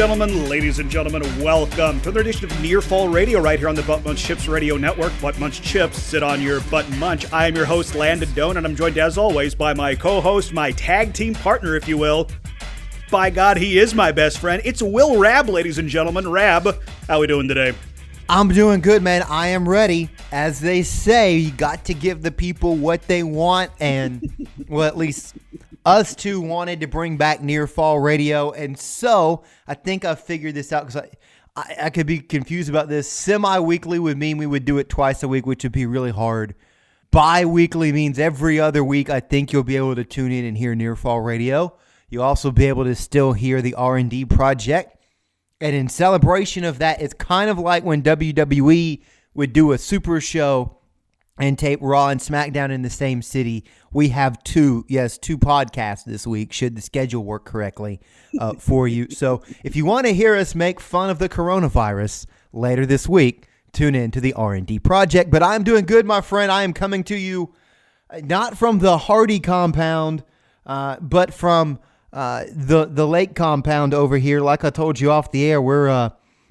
Gentlemen, ladies and gentlemen, welcome to another edition of Near Fall Radio right here on the Butt Munch Chips Radio Network. Butt Munch Chips, sit on your butt munch. I am your host, Landon Doan, and I'm joined as always by my co-host, my tag team partner, if you will. By God, he is my best friend. It's Will Rab, ladies and gentlemen. Rab, how are we doing today? I'm doing good, man. I am ready. As they say, you got to give the people what they want, and well, at least us two wanted to bring back near fall radio, and so I think I figured this out because I, I, I could be confused about this. Semi-weekly would mean we would do it twice a week, which would be really hard. Bi-weekly means every other week. I think you'll be able to tune in and hear near fall radio. You'll also be able to still hear the R and D project, and in celebration of that, it's kind of like when WWE would do a super show and tape Raw and SmackDown in the same city. We have two, yes, two podcasts this week, should the schedule work correctly uh, for you. So if you want to hear us make fun of the coronavirus later this week, tune in to the R&D project. But I'm doing good, my friend. I am coming to you uh, not from the Hardy compound, uh, but from uh, the the lake compound over here. Like I told you off the air, we're uh,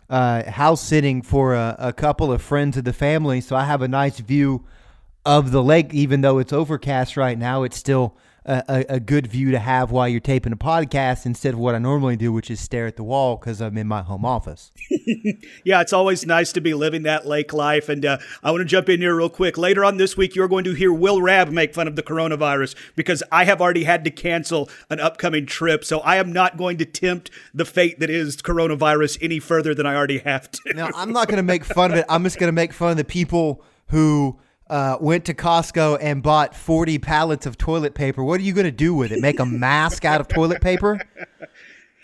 uh, house sitting for a, a couple of friends of the family, so I have a nice view of the lake, even though it's overcast right now, it's still a, a, good view to have while you're taping a podcast instead of what I normally do, which is stare at the wall because I'm in my home office. yeah, it's always nice to be living that lake life. And uh, I want to jump in here real quick. Later on this week, you're going to hear Will Rab make fun of the coronavirus because I have already had to cancel an upcoming trip. So I am not going to tempt the fate that is coronavirus any further than I already have to. Now, I'm not going to make fun of it. I'm just going to make fun of the people who uh, went to Costco and bought 40 pallets of toilet paper. What are you going to do with it? Make a mask out of toilet paper?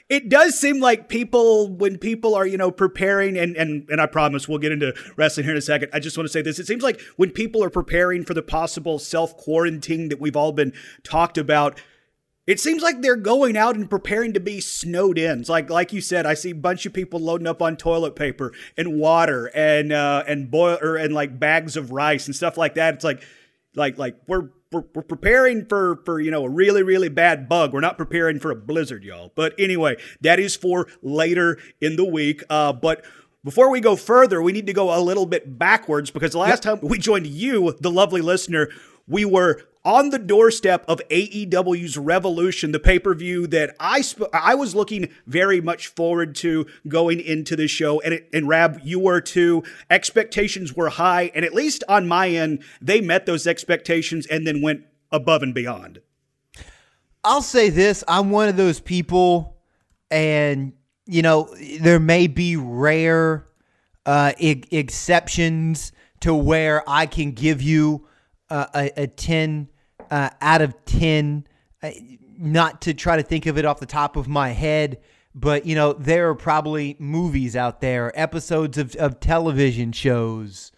It does seem like people, when people are, you know, preparing, and, and, and I promise we'll get into wrestling here in a second. I just want to say this. It seems like when people are preparing for the possible self quarantine that we've all been talked about, it seems like they're going out and preparing to be snowed in. It's like like you said, I see a bunch of people loading up on toilet paper and water and uh, and boil or and like bags of rice and stuff like that. It's like like like we're we're, we're preparing for for you know a really really bad bug. We're not preparing for a blizzard, y'all. But anyway, that is for later in the week. Uh, but before we go further, we need to go a little bit backwards because the last yep. time we joined you, the lovely listener, we were on the doorstep of AEW's Revolution, the pay per view that I sp- I was looking very much forward to going into the show, and it, and Rab, you were too. Expectations were high, and at least on my end, they met those expectations and then went above and beyond. I'll say this: I'm one of those people, and you know there may be rare uh, exceptions to where I can give you uh, a, a ten uh, out of 10. Uh, not to try to think of it off the top of my head, but you know, there are probably movies out there, episodes of, of television shows,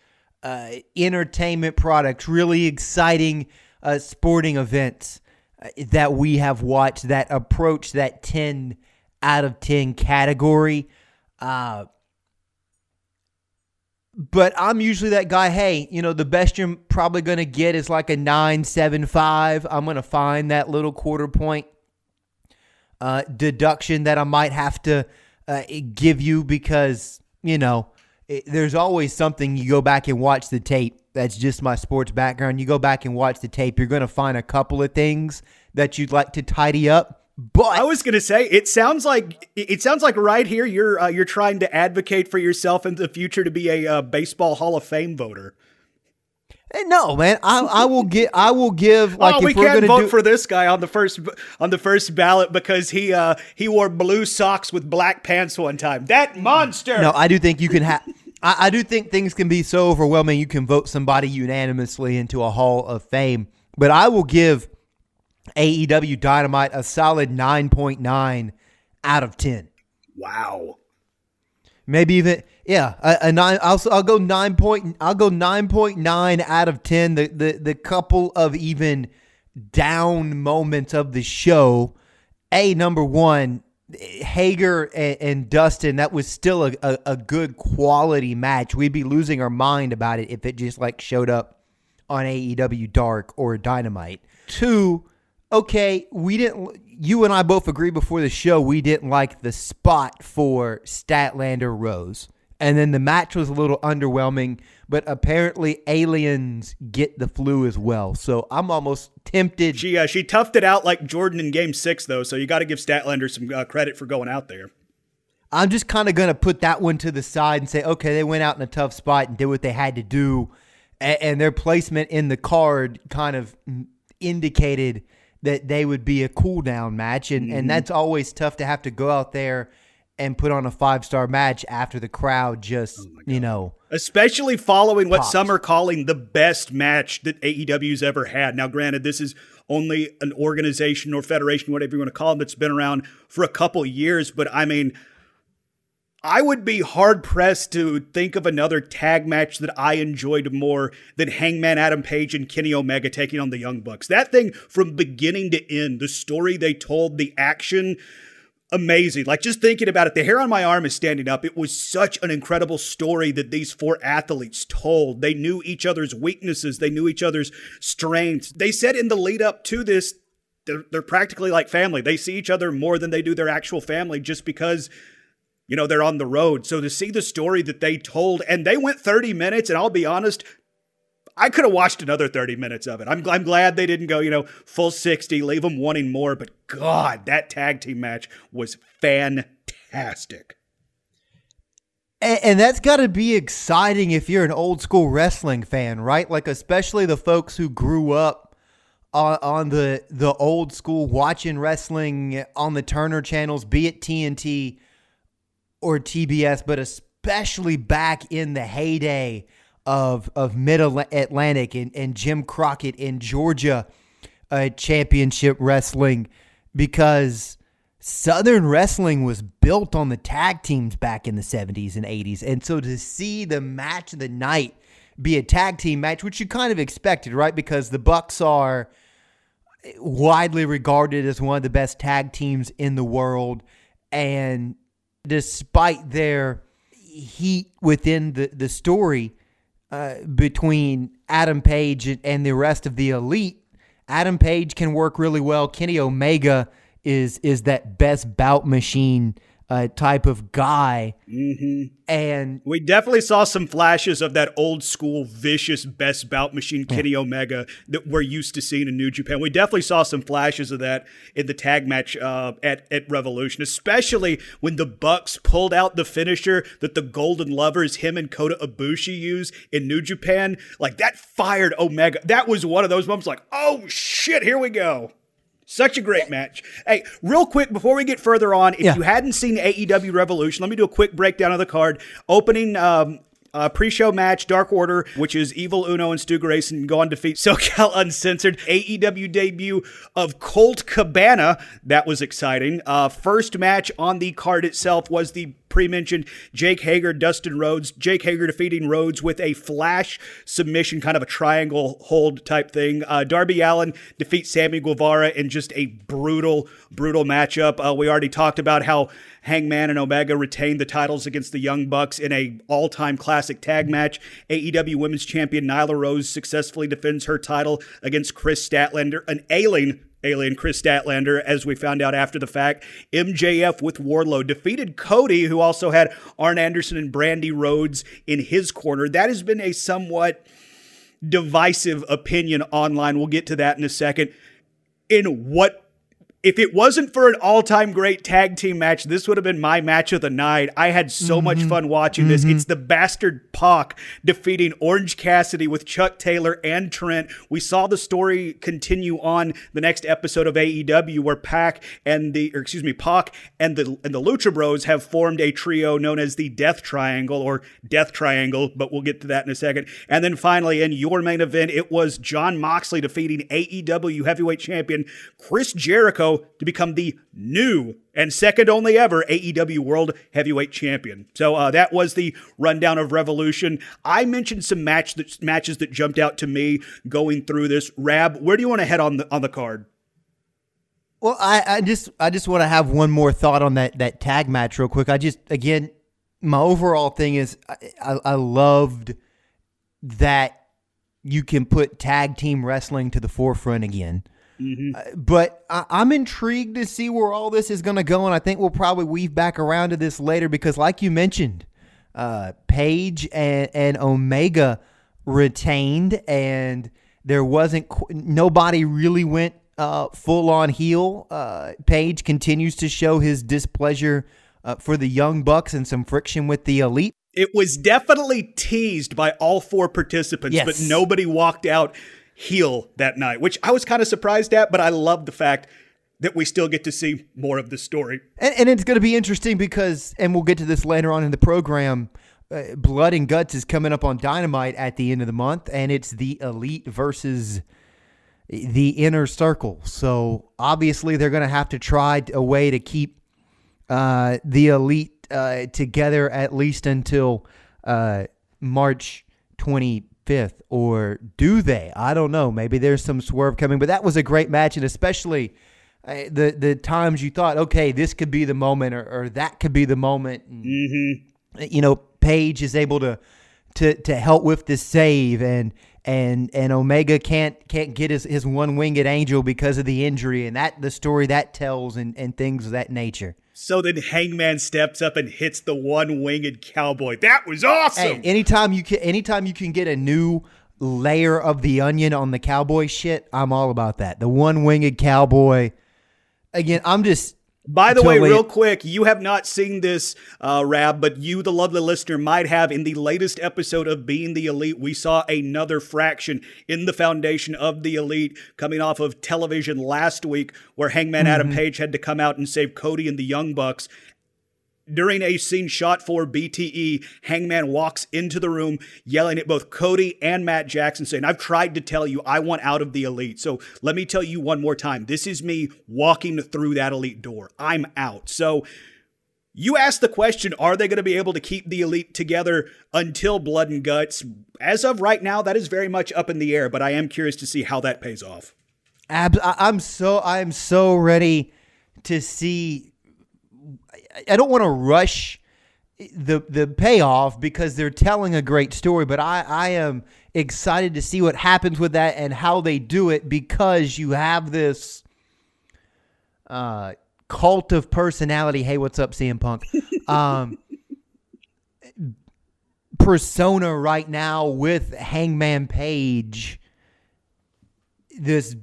uh, entertainment products, really exciting uh, sporting events uh, that we have watched that approach that 10 out of 10 category. Uh, but I'm usually that guy. Hey, you know, the best you're probably going to get is like a nine seven five. I'm going to find that little quarter point uh, deduction that I might have to uh, give you because you know it, there's always something. You go back and watch the tape. That's just my sports background. You go back and watch the tape. You're going to find a couple of things that you'd like to tidy up but I was going to say it sounds like it sounds like right here you're uh, you're trying to advocate for yourself in the future to be a uh, baseball Hall of Fame voter. No, man. I, I will get. I will give. Like, oh, we can't vote do- for this guy on the first on the first ballot because he uh he wore blue socks with black pants one time. That monster. No, I do think you can have. I, I do think things can be so overwhelming. You can vote somebody unanimously into a Hall of Fame, but I will give AEW Dynamite a solid 9.9 out of 10. Wow. Maybe even yeah, a, a nine. I'll I'll go nine point. I'll go nine point nine out of ten. The the the couple of even down moments of the show. A number one, Hager and, and Dustin. That was still a, a, a good quality match. We'd be losing our mind about it if it just like showed up on AEW Dark or Dynamite. Two, okay, we didn't. You and I both agree before the show we didn't like the spot for Statlander Rose, and then the match was a little underwhelming. But apparently, aliens get the flu as well. So I'm almost tempted. She uh, she toughed it out like Jordan in Game Six, though. So you got to give Statlander some uh, credit for going out there. I'm just kind of going to put that one to the side and say, okay, they went out in a tough spot and did what they had to do, and, and their placement in the card kind of indicated that they would be a cool down match, and mm-hmm. and that's always tough to have to go out there and put on a five star match after the crowd just oh you know especially following what some are calling the best match that AEW's ever had. Now, granted, this is only an organization or federation, whatever you want to call it, that's been around for a couple years, but I mean I would be hard pressed to think of another tag match that I enjoyed more than Hangman Adam Page and Kenny Omega taking on the Young Bucks. That thing from beginning to end, the story they told, the action, amazing. Like just thinking about it, the hair on my arm is standing up. It was such an incredible story that these four athletes told. They knew each other's weaknesses, they knew each other's strengths. They said in the lead up to this, they're, they're practically like family. They see each other more than they do their actual family just because you know, they're on the road. So to see the story that they told, and they went 30 minutes, and I'll be honest, I could have watched another 30 minutes of it. I'm, I'm glad they didn't go, you know, full 60, leave them wanting more. But God, that tag team match was fantastic. And, that's got to be exciting if you're an old school wrestling fan, right? Like, especially the folks who grew up on, on the the old school watching wrestling on the Turner channels, be it TNT or TBS, but especially back in the heyday of of Mid Atlantic and, and Jim Crockett in Georgia uh, championship wrestling, because Southern wrestling was built on the tag teams back in the 70s and 80s. And so to see the match of the night be a tag team match, which you kind of expected, right? Because the Bucks are widely regarded as one of the best tag teams in the world. And despite their heat within the, the story uh, between Adam Page and the rest of the elite, Adam Page can work really well. Kenny Omega is is that best bout machine uh, type of guy. Mm-hmm. And we definitely saw some flashes of that old school vicious best bout machine Kenny yeah. Omega that we're used to seeing in New Japan. We definitely saw some flashes of that in the tag match uh, at at Revolution, especially when the Bucks pulled out the finisher that the Golden Lovers, him and Kota Ibushi use in New Japan. Like that fired Omega. That was one of those moments. Like, oh shit, here we go. Such a great match. Hey, real quick before we get further on, if yeah. you hadn't seen AEW Revolution, let me do a quick breakdown of the card. Opening um, uh, pre-show match, Dark Order, which is Evil Uno and Stu Grayson go on defeat SoCal Uncensored. AEW debut of Colt Cabana. That was exciting. Uh, first match on the card itself was the pre-mentioned Jake Hager, Dustin Rhodes. Jake Hager defeating Rhodes with a flash submission, kind of a triangle hold type thing. Uh, Darby Allin defeats Sammy Guevara in just a brutal, brutal matchup. Uh, we already talked about how Hangman and Omega retained the titles against the Young Bucks in a all-time classic tag match. AEW Women's Champion Nyla Rose successfully defends her title against Kris Statlander, an ailing alien Kris Statlander, as we found out after the fact. MJF with Wardlow defeated Cody, who also had Arn Anderson and Brandi Rhodes in his corner. That has been a somewhat divisive opinion online. We'll get to that in a second. In what if it wasn't for an all-time great tag team match, this would have been my match of the night. I had so mm-hmm. much fun watching mm-hmm. this. It's the bastard Pac defeating Orange Cassidy with Chuck Taylor and Trent. We saw the story continue on the next episode of AEW where Pac and the or excuse me, Pac and the and the Lucha Bros have formed a trio known as the Death Triangle or Death Triangle, but we'll get to that in a second. And then finally in your main event, it was Jon Moxley defeating AEW heavyweight champion Chris Jericho to become the new and second only ever AEW World Heavyweight Champion. So uh, that was the rundown of Revolution. I mentioned some match that, matches that jumped out to me going through this. Rab, where do you want to head on the on the card? Well, I, I just I just want to have one more thought on that that tag match real quick. I just again my overall thing is I, I, I loved that you can put tag team wrestling to the forefront again Mm-hmm. Uh, but I, am intrigued to see where all this is going to go, and I think we'll probably weave back around to this later because, like you mentioned, uh, Page and, and Omega retained, and there wasn't nobody really went uh, full on heel. Uh, Page continues to show his displeasure uh, for the Young Bucks and some friction with the Elite. It was definitely teased by all four participants, yes. but nobody walked out heel that night, which I was kind of surprised at, but I love the fact that we still get to see more of the story. And, and it's going to be interesting because, and we'll get to this later on in the program. Uh, Blood and Guts is coming up on Dynamite at the end of the month, and it's the Elite versus the Inner Circle. So obviously, they're going to have to try a way to keep uh, the Elite uh, together at least until uh, March 20- fifth, or do they? I don't know. Maybe there's some swerve coming, but that was a great match, and especially uh, the the times you thought, okay, this could be the moment, or, or that could be the moment. Mm-hmm. Uh, you know, Page is able to to to help with the save, and and and Omega can't can't get his, his one winged angel because of the injury, and that the story that tells, and and things of that nature. So then Hangman steps up and hits the one winged cowboy. That was awesome. Hey, anytime you can anytime you can get a new layer of the onion on the cowboy shit, I'm all about that. The one winged cowboy. Again, I'm just by the way, real quick, you have not seen this, uh, Rab, but you, the lovely listener, might have. In the latest episode of Being the Elite, we saw another fraction in the foundation of the Elite coming off of television last week, where Hangman mm-hmm. Adam Page had to come out and save Cody and the Young Bucks. During a scene shot for BTE, Hangman walks into the room yelling at both Cody and Matt Jackson, saying, I've tried to tell you I want out of the elite. So let me tell you one more time. This is me walking through that elite door. I'm out. So you asked the question Are they going to be able to keep the elite together until blood and guts? As of right now, that is very much up in the air, but I am curious to see how that pays off. I'm so I'm so ready to see I don't want to rush the the payoff because they're telling a great story, but I, I am excited to see what happens with that and how they do it because you have this uh, cult of personality. Hey, what's up, CM Punk? Um, persona right now with Hangman Page, this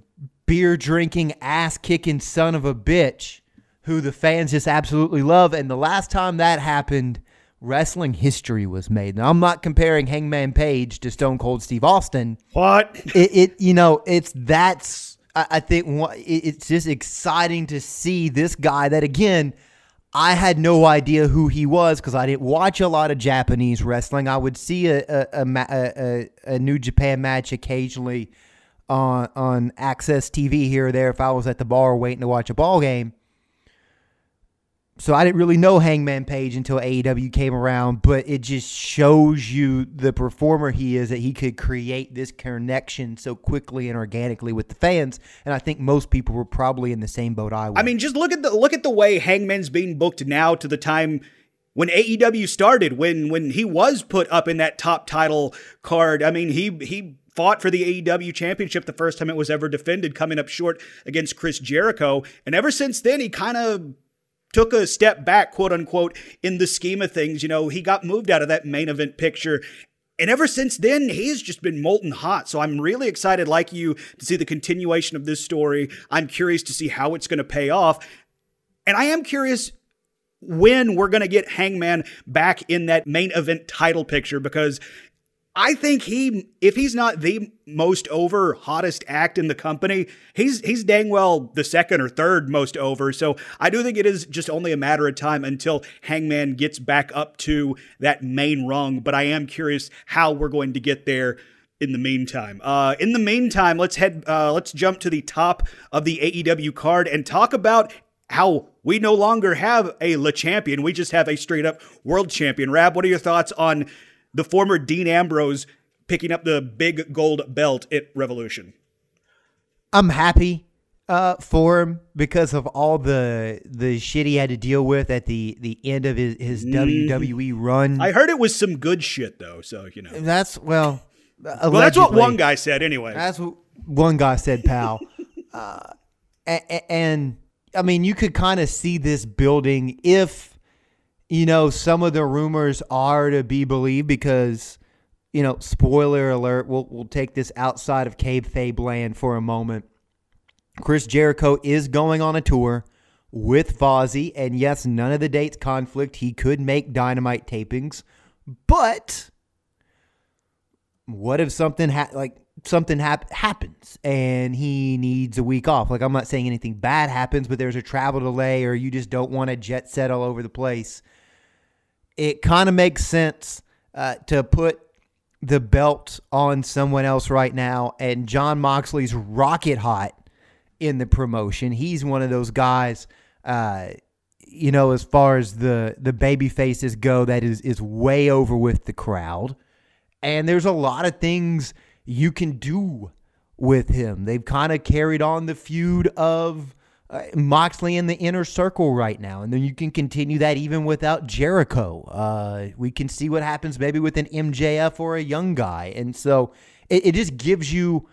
beer drinking, ass kicking son of a bitch who the fans just absolutely love. And the last time that happened, wrestling history was made. Now I'm not comparing Hangman Page to Stone Cold Steve Austin. What? It, it you know, it's that's I, I think it's just exciting to see this guy that again. I had no idea who he was because I didn't watch a lot of Japanese wrestling. I would see a a, a, a, a New Japan match occasionally on on AXS TV here or there if I was at the bar waiting to watch a ball game so I didn't really know Hangman Page until AEW came around, but it just shows you the performer he is that he could create this connection so quickly and organically with the fans. And I think most people were probably in the same boat I was. I mean, just look at the look at the way Hangman's being booked now to the time when AEW started, when when he was put up in that top title card. I mean, he he fought for the AEW championship the first time it was ever defended, coming up short against Chris Jericho. And ever since then, he kind of took a step back, quote unquote, in the scheme of things. You know, he got moved out of that main event picture. And ever since then, he's just been molten hot. So I'm really excited, like you, to see the continuation of this story. I'm curious to see how it's going to pay off. And I am curious when we're going to get Hangman back in that main event title picture because I think he, if he's not the most over, hottest act in the company, he's he's dang well the second or third most over. So I do think it is just only a matter of time until Hangman gets back up to that main rung. But I am curious how we're going to get there in the meantime. Uh, in the meantime, let's head uh, let's jump to the top of the AEW card and talk about how we no longer have a Le Champion. We just have a straight up world champion. Rab, what are your thoughts on the former Dean Ambrose picking up the big gold belt at Revolution. I'm happy uh, for him because of all the the shit he had to deal with at the the end of his, his mm. WWE run. I heard it was some good shit though, so you know. That's well. Well, that's what one guy said anyway. That's what one guy said, pal. Uh, and, and I mean, you could kind of see this building if, you know, some of the rumors are to be believed because, you know, spoiler alert, we'll, we'll take this outside of kayfabe land for a moment. Chris Jericho is going on a tour with Fozzy, and yes, none of the dates conflict. He could make dynamite tapings, but what if something ha- like something hap- happens and he needs a week off? Like I'm not saying anything bad happens, but there's a travel delay or you just don't want to jet set all over the place. It kind of makes sense uh, to put the belt on someone else right now, and Jon Moxley's rocket hot in the promotion. He's one of those guys. Uh, you know, as far as the the baby faces go, that is is way over with the crowd. And there's a lot of things you can do with him. They've kind of carried on the feud of uh, Moxley in the inner circle right now, and then you can continue that even without Jericho. Uh, we can see what happens maybe with an MJF or a young guy, and so it, it just gives you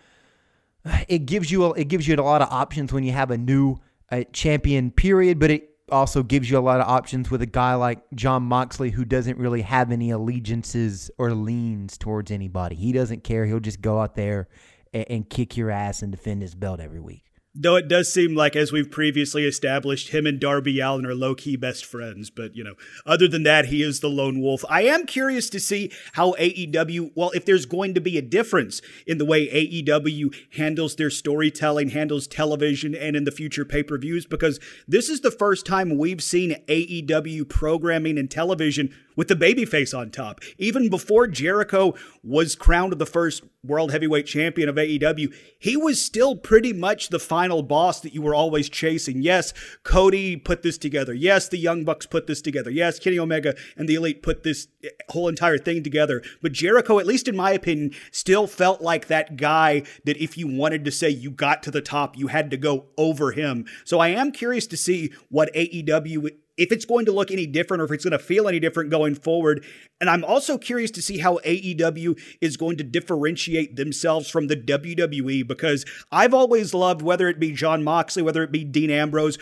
it gives you a, it gives you a lot of options when you have a new uh, champion period, but it also gives you a lot of options with a guy like Jon Moxley who doesn't really have any allegiances or leans towards anybody. He doesn't care. He'll just go out there and, and kick your ass and defend his belt every week. Though it does seem like, as we've previously established, him and Darby Allin are low key best friends. But, you know, other than that, he is the lone wolf. I am curious to see how AEW, well, if there's going to be a difference in the way AEW handles their storytelling, handles television, and in the future pay per views, because this is the first time we've seen AEW programming and television with the babyface on top. Even before Jericho was crowned the first world heavyweight champion of AEW, he was still pretty much the final boss that you were always chasing. Yes, Cody put this together. Yes, the Young Bucks put this together. Yes, Kenny Omega and the Elite put this eh, whole entire thing together. But Jericho, at least in my opinion, still felt like that guy that if you wanted to say you got to the top, you had to go over him. So I am curious to see what AEW if it's going to look any different or if it's going to feel any different going forward. And I'm also curious to see how AEW is going to differentiate themselves from the WWE because I've always loved, whether it be Jon Moxley, whether it be Dean Ambrose,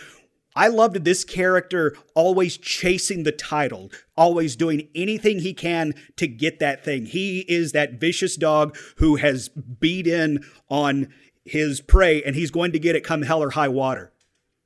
I loved this character always chasing the title, always doing anything he can to get that thing. He is that vicious dog who has beat in on his prey and he's going to get it come hell or high water.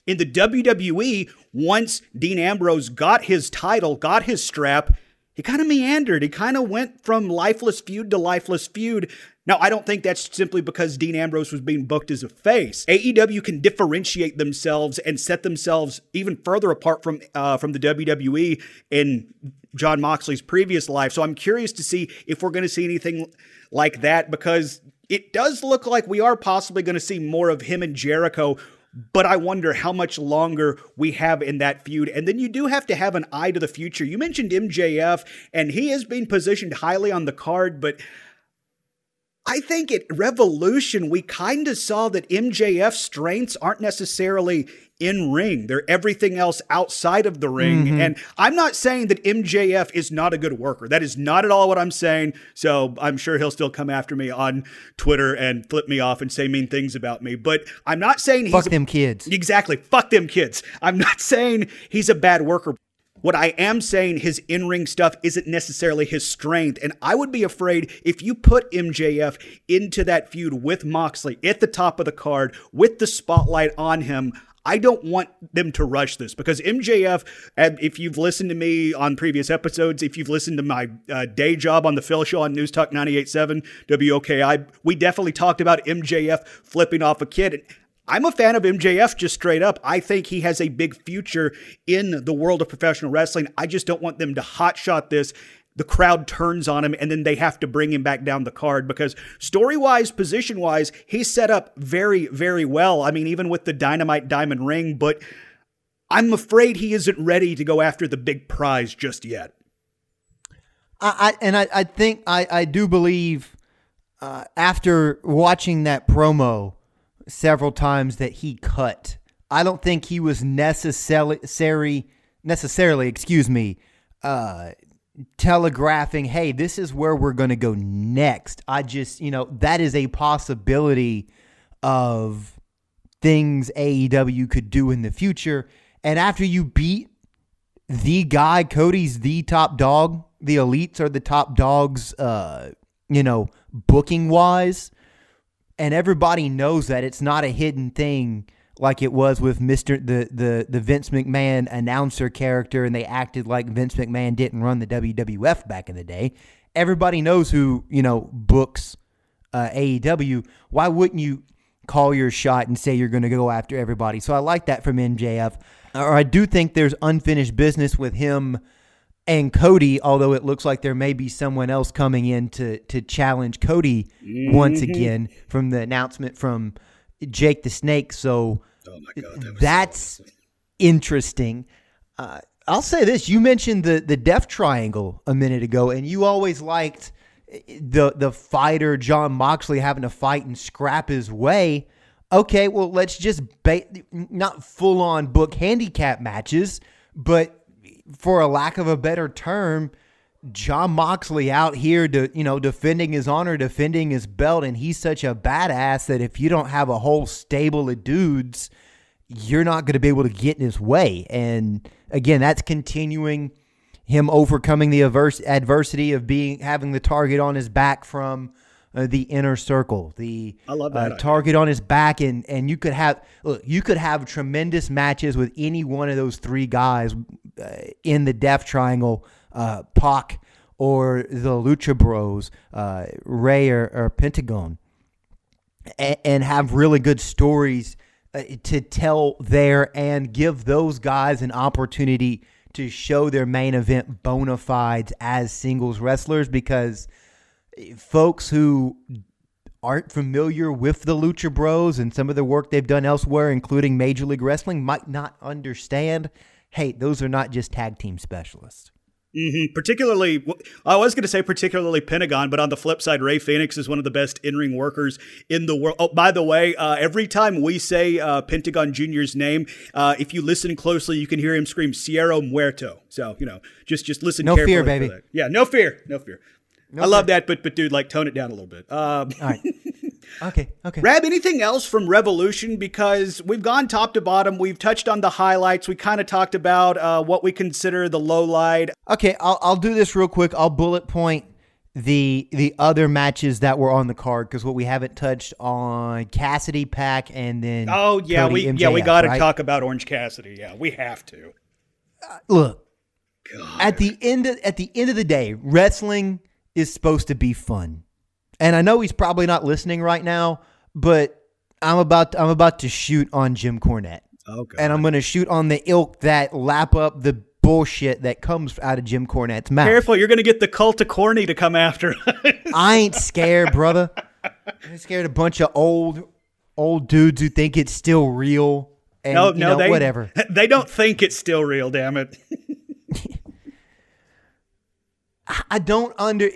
In the WWE, once Dean Ambrose got his title, got his strap, he kind of meandered. He kind of went from lifeless feud to lifeless feud. Now, I don't think that's simply because Dean Ambrose was being booked as a face. AEW can differentiate themselves and set themselves even further apart from uh, from the WWE in Jon Moxley's previous life. So I'm curious to see if we're going to see anything like that because it does look like we are possibly going to see more of him and Jericho but I wonder how much longer we have in that feud. And then you do have to have an eye to the future. You mentioned MJF, and he is being positioned highly on the card, but I think at Revolution, we kind of saw that MJF's strengths aren't necessarily in ring. They're everything else outside of the ring. Mm-hmm. And I'm not saying that MJF is not a good worker. That is not at all what I'm saying. So I'm sure he'll still come after me on Twitter and flip me off and say mean things about me. But I'm not saying he's fuck them kids. Exactly. Fuck them kids. I'm not saying he's a bad worker. What I am saying, his in ring stuff isn't necessarily his strength. And I would be afraid if you put MJF into that feud with Moxley at the top of the card with the spotlight on him. I don't want them to rush this because MJF, if you've listened to me on previous episodes, if you've listened to my uh, day job on the Phil Show on News Talk 98.7 WOKI, we definitely talked about MJF flipping off a kid. I'm a fan of MJF just straight up. I think he has a big future in the world of professional wrestling. I just don't want them to hotshot this. The crowd turns on him and then they have to bring him back down the card because story wise, position wise, he's set up very, very well. I mean, even with the dynamite diamond ring, but I'm afraid he isn't ready to go after the big prize just yet. I, I and I, I think I, I do believe uh, after watching that promo several times that he cut. I don't think he was necessarily necessarily, excuse me, uh, telegraphing, "Hey, this is where we're going to go next." I just, you know, that is a possibility of things AEW could do in the future. And after you beat the guy, Cody's the top dog. The elites are the top dogs, uh, you know, booking wise. And everybody knows that it's not a hidden thing like it was with Mr. the the the Vince McMahon announcer character and they acted like Vince McMahon didn't run the WWF back in the day. Everybody knows who, you know, books uh, AEW. Why wouldn't you call your shot and say you're going to go after everybody? So I like that from MJF. Or I do think there's unfinished business with him and Cody, although it looks like there may be someone else coming in to to challenge Cody mm-hmm. once again from the announcement from Jake the Snake. So oh God, that that's so interesting. Uh, I'll say this: you mentioned the the Death Triangle a minute ago, and you always liked the the fighter Jon Moxley having to fight and scrap his way. Okay, well, let's just ba- not full on book handicap matches, but for a lack of a better term, Jon Moxley out here to you know defending his honor, defending his belt, and he's such a badass that if you don't have a whole stable of dudes, you're not going to be able to get in his way. And again, that's continuing him overcoming the averse, adversity of being having the target on his back from uh, the inner circle. The I love that uh, target on his back, and and you could have look, you could have tremendous matches with any one of those three guys uh, in the Death Triangle uh, Pac or the Lucha Bros, uh, Rey or, or Pentagon, and, and, have really good stories uh, to tell there and give those guys an opportunity to show their main event bona fides as singles wrestlers because folks who aren't familiar with the Lucha Bros and some of the work they've done elsewhere, including Major League Wrestling, might not understand hey, those are not just tag team specialists. Mm-hmm. Particularly, I was going to say particularly Pentagon, but on the flip side, Rey Fenix is one of the best in-ring workers in the world. Oh, by the way, uh, every time we say uh, Pentagon Junior's name, uh, if you listen closely, you can hear him scream "Cero Miedo." So you know, just just listen. No fear, baby. Yeah, no fear, no fear. No I love that, but but dude, like tone it down a little bit. Um, All right. Okay. Okay. Rab, anything else from Revolution? Because we've gone top to bottom. We've touched on the highlights. We kind of talked about uh, what we consider the low light. Okay, I'll I'll do this real quick. I'll bullet point the the other matches that were on the card because what we haven't touched on Cassidy Pac and then oh yeah Cody we MJF, yeah we got to right? talk about Orange Cassidy. Yeah, we have to. Uh, look, God. at the end of, at the end of the day, wrestling is supposed to be fun. And I know he's probably not listening right now, but I'm about to, I'm about to shoot on Jim Cornette. Okay. And I'm going to shoot on the ilk that lap up the bullshit that comes out of Jim Cornette's mouth. Careful, you're going to get the cult of corny to come after us. I ain't scared, brother. I'm scared a bunch of old old dudes who think it's still real. And, no, no, know, they, whatever. They don't think it's still real. Damn it. I don't under.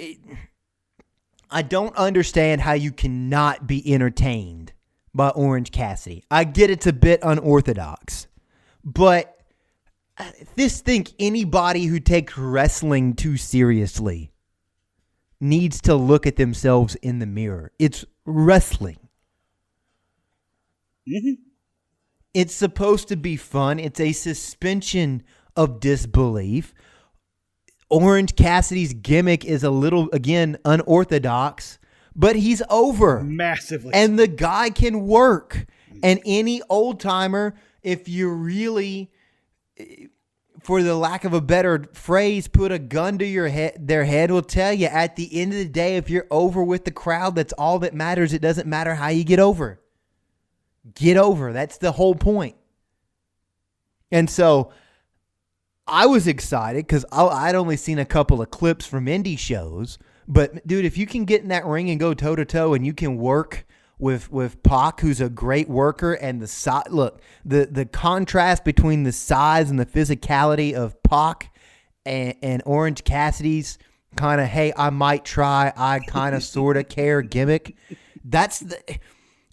I don't understand how you cannot be entertained by Orange Cassidy. I get it's a bit unorthodox, but this think anybody who takes wrestling too seriously needs to look at themselves in the mirror. It's wrestling. Mm-hmm. It's supposed to be fun. It's a suspension of disbelief. Orange Cassidy's gimmick is a little, again, unorthodox, but he's over massively. And the guy can work. And any old timer, if you really, for the lack of a better phrase, put a gun to your head, their head will tell you at the end of the day, if you're over with the crowd, that's all that matters. It doesn't matter how you get over. Get over. That's the whole point. And so I was excited because I'd only seen a couple of clips from indie shows. But dude, if you can get in that ring and go toe to toe, and you can work with with Pac, who's a great worker, and the size, look the the contrast between the size and the physicality of Pac and, and Orange Cassidy's kind of hey, I might try, I kind of sort of care gimmick. That's the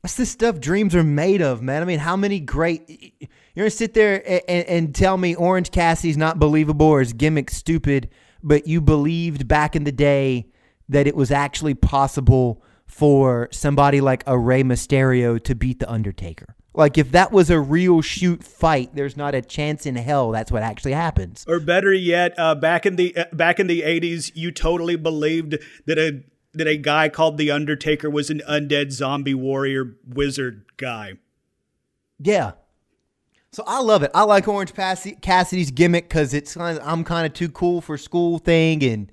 that's the stuff dreams are made of, man. I mean, how many great you're gonna sit there and, and, tell me Orange Cassidy's not believable or his gimmick stupid, but you believed back in the day that it was actually possible for somebody like a Rey Mysterio to beat the Undertaker. Like if that was a real shoot fight, there's not a chance in hell that's what actually happens. Or better yet, uh, back in the uh, back in the '80s, you totally believed that a that a guy called the Undertaker was an undead zombie warrior wizard guy. Yeah. So I love it. I like Orange Cassidy's gimmick because it's kind of, I'm kind of too cool for school thing, and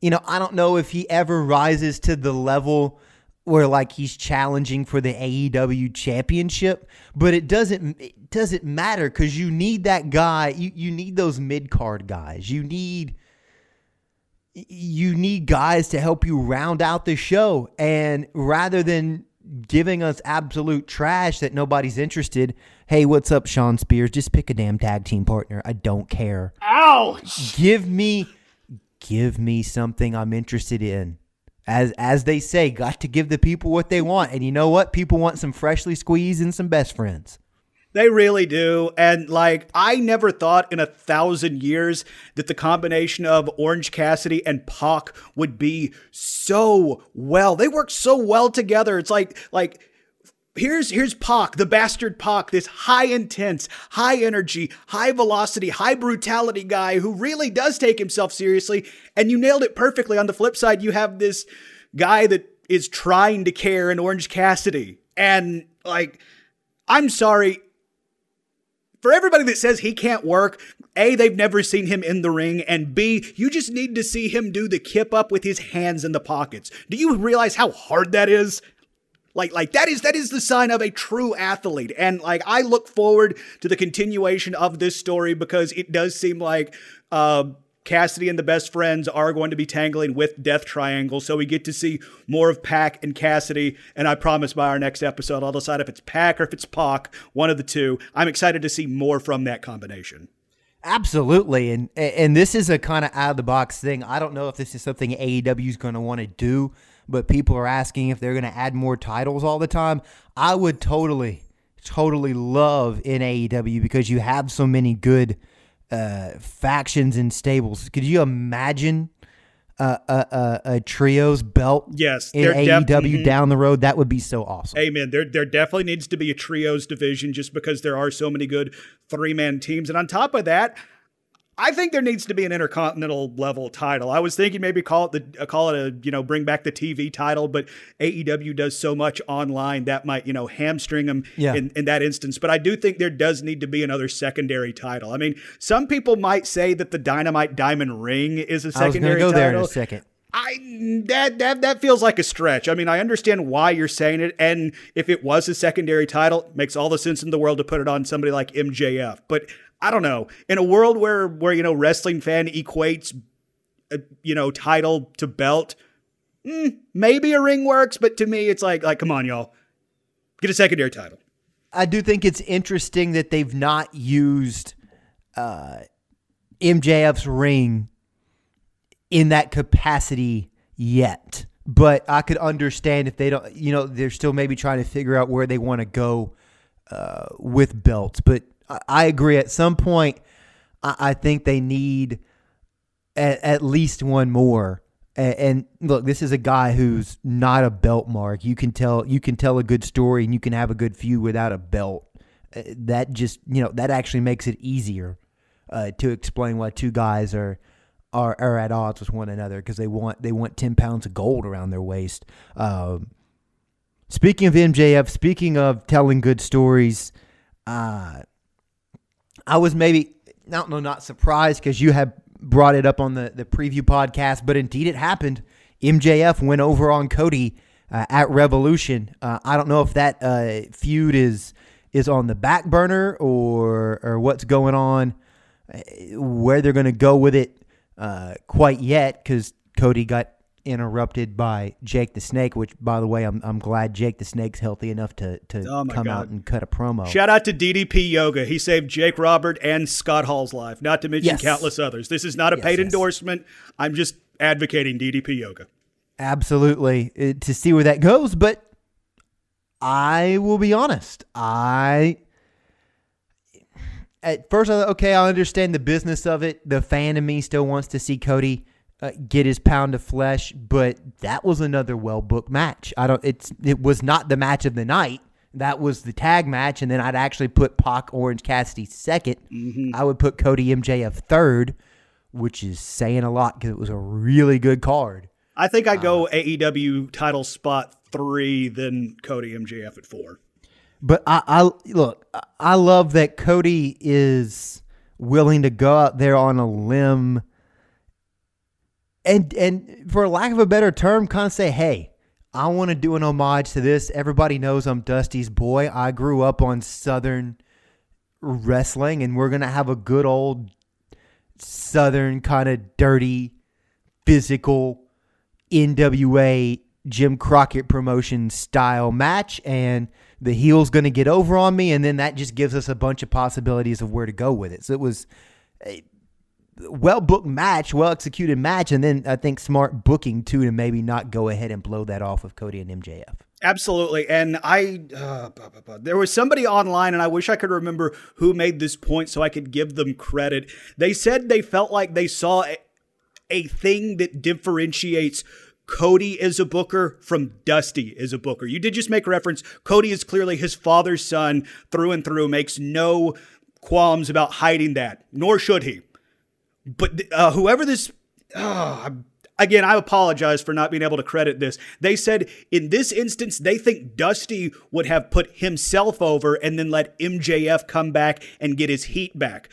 you know I don't know if he ever rises to the level where like he's challenging for the AEW championship, but it doesn't it doesn't matter because you need that guy. You you need those mid card guys. You need you need guys to help you round out the show. And rather than giving us absolute trash that nobody's interested, hey, what's up, Shawn Spears? Just pick a damn tag team partner. I don't care. Ouch! Give me give me something I'm interested in as as they say, got to give the people what they want. And you know what? People want some freshly squeezed and some best friends. They really do. And like, I never thought in a thousand years that the combination of Orange Cassidy and Pac would be so well. They work so well together. It's like, like, here's here's Pac, the bastard Pac, this high intense, high energy, high velocity, high brutality guy who really does take himself seriously. And you nailed it perfectly. On the flip side, you have this guy that is trying to care in Orange Cassidy. And like, I'm sorry. For everybody that says he can't work, A, they've never seen him in the ring, and B, you just need to see him do the kip up with his hands in the pockets. Do you realize how hard that is? Like, like that is that is the sign of a true athlete. And like I look forward to the continuation of this story because it does seem like uh, Cassidy and the best friends are going to be tangling with Death Triangle. So we get to see more of Pac and Cassidy. And I promise by our next episode, I'll decide if it's Pac or if it's Pac, one of the two. I'm excited to see more from that combination. Absolutely, and and this is a kind of out of the box thing. I don't know if this is something AEW is going to want to do but people are asking if they're going to add more titles all the time. I would totally, totally love in AEW because you have so many good uh, factions and stables. Could you imagine a, a, a, trios belt yes, in AEW def- mm-hmm. down the road? That would be so awesome. Amen. There, there definitely needs to be a trios division just because there are so many good three man teams. And on top of that, I think there needs to be an intercontinental level title. I was thinking maybe call it the uh, call it a you know bring back the TV title, but AEW does so much online that might you know hamstring them yeah. in, in that instance. But I do think there does need to be another secondary title. I mean, some people might say that the Dynamite Diamond Ring is a secondary. I was go title. there in a second. I that that that feels like a stretch. I mean, I understand why you're saying it, and if it was a secondary title, it makes all the sense in the world to put it on somebody like MJF. But I don't know. In a world where where you know wrestling fan equates, uh, you know, title to belt, mm, maybe a ring works. But to me, it's like like come on, y'all, get a secondary title. I do think it's interesting that they've not used uh, MJF's ring in that capacity yet. But I could understand if they don't, you know, they're still maybe trying to figure out where they want to go uh, with belts. But I agree. At some point, I think they need at, at least one more. And, look, this is a guy who's not a belt mark. You can tell you can tell a good story and you can have a good feud without a belt. Uh, that just you know that actually makes it easier uh, to explain why two guys are are, are at odds with one another because they want they want ten pounds of gold around their waist. Um, speaking of MJF, speaking of telling good stories, uh, I was maybe don't know, not surprised because you had brought it up on the the preview podcast, but indeed it happened. MJF went over on Cody uh, at Revolution. Uh, I don't know if that uh, feud is is on the back burner or or what's going on, uh, where they're going to go with it uh, quite yet because Cody got interrupted by Jake the Snake, which, by the way, I'm, I'm glad Jake the Snake's healthy enough to, to oh come God. out and cut a promo. Shout out to DDP Yoga. He saved Jake Robert and Scott Hall's life, not to mention yes. countless others. This is not a yes, paid yes. endorsement. I'm just advocating DDP Yoga. Absolutely. Uh, to see where that goes, but I will be honest. I at first I thought, okay, I understand the business of it. The fan in me still wants to see Cody uh, get his pound of flesh, but that was another well booked match. I don't. It's it was not the match of the night. that was the tag match, and then I'd actually put Pac Orange Cassidy 2nd Mm-hmm. I would put Cody MJF third, which is saying a lot because it was a really good card. I think I go AEW title spot three, then Cody MJF at four. But I, I look, I love that Cody is willing to go out there on a limb and and for lack of a better term, kind of say, hey, I want to do an homage to this. Everybody knows I'm Dusty's boy. I grew up on Southern wrestling, and we're gonna have a good old Southern kind of dirty, physical NWA Jim Crockett promotion style match, and the heel's to get over on me, and then that just gives us a bunch of possibilities of where to go with it. So it was a well booked match, well executed match, and then I think smart booking too to maybe not go ahead and blow that off with Cody and MJF. Absolutely. And I, uh, blah, blah, blah. there was somebody online, and I wish I could remember who made this point so I could give them credit. They said they felt like they saw a, a thing that differentiates Cody as a booker from Dusty as a booker. You did just make reference. Cody is clearly his father's son through and through, makes no qualms about hiding that, nor should he. But uh, whoever this, uh, again, I apologize for not being able to credit this. They said in this instance, they think Dusty would have put himself over and then let MJF come back and get his heat back.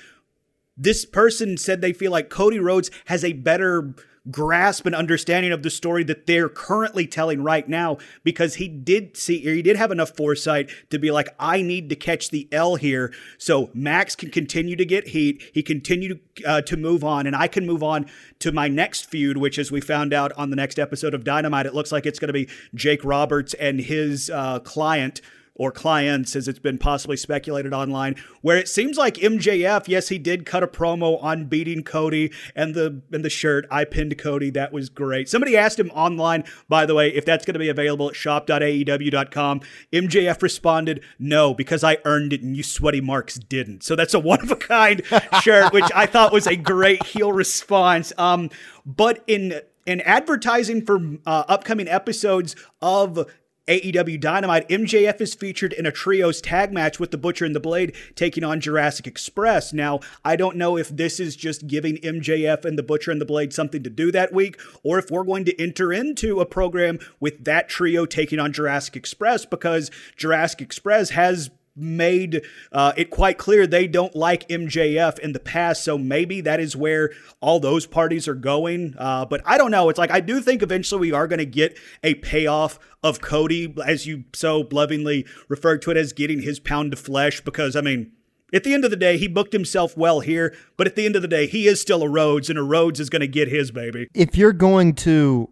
This person said they feel like Cody Rhodes has a better grasp and understanding of the story that they're currently telling right now because he did see or he did have enough foresight to be like I need to catch the L here. So Max can continue to get heat. He continue to, uh, to move on and I can move on to my next feud which as we found out on the next episode of Dynamite it looks like it's going to be Jake Roberts and his uh, client or clients, as it's been possibly speculated online, where it seems like MJF, yes, he did cut a promo on beating Cody and the and the shirt. I pinned Cody. That was great. Somebody asked him online, by the way, if that's going to be available at shop.aew.com. MJF responded, no, because I earned it and you sweaty marks didn't. So that's a one of a kind shirt, which I thought was a great heel response. Um, but in in advertising for uh, upcoming episodes of AEW Dynamite, MJF is featured in a trios tag match with the Butcher and the Blade taking on Jurassic Express. Now, I don't know if this is just giving MJF and the Butcher and the Blade something to do that week, or if we're going to enter into a program with that trio taking on Jurassic Express because Jurassic Express has made uh, it quite clear they don't like MJF in the past. So maybe that is where all those parties are going. Uh, but I don't know. It's like I do think eventually we are going to get a payoff of Cody, as you so lovingly referred to it as getting his pound of flesh. Because I mean. At the end of the day, he booked himself well here, but at the end of the day, he is still a Rhodes, and a Rhodes is going to get his baby. If you're going to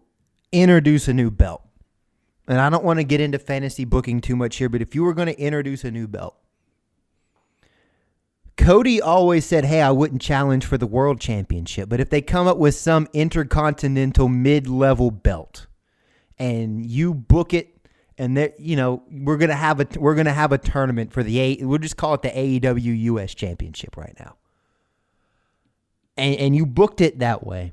introduce a new belt, and I don't want to get into fantasy booking too much here, but if you were going to introduce a new belt, Cody always said, Hey, I wouldn't challenge for the world championship. But if they come up with some intercontinental mid level belt and you book it, and there, you know, we're gonna have a we're gonna have a tournament for the A. We'll just call it the AEW US Championship right now. And and you booked it that way,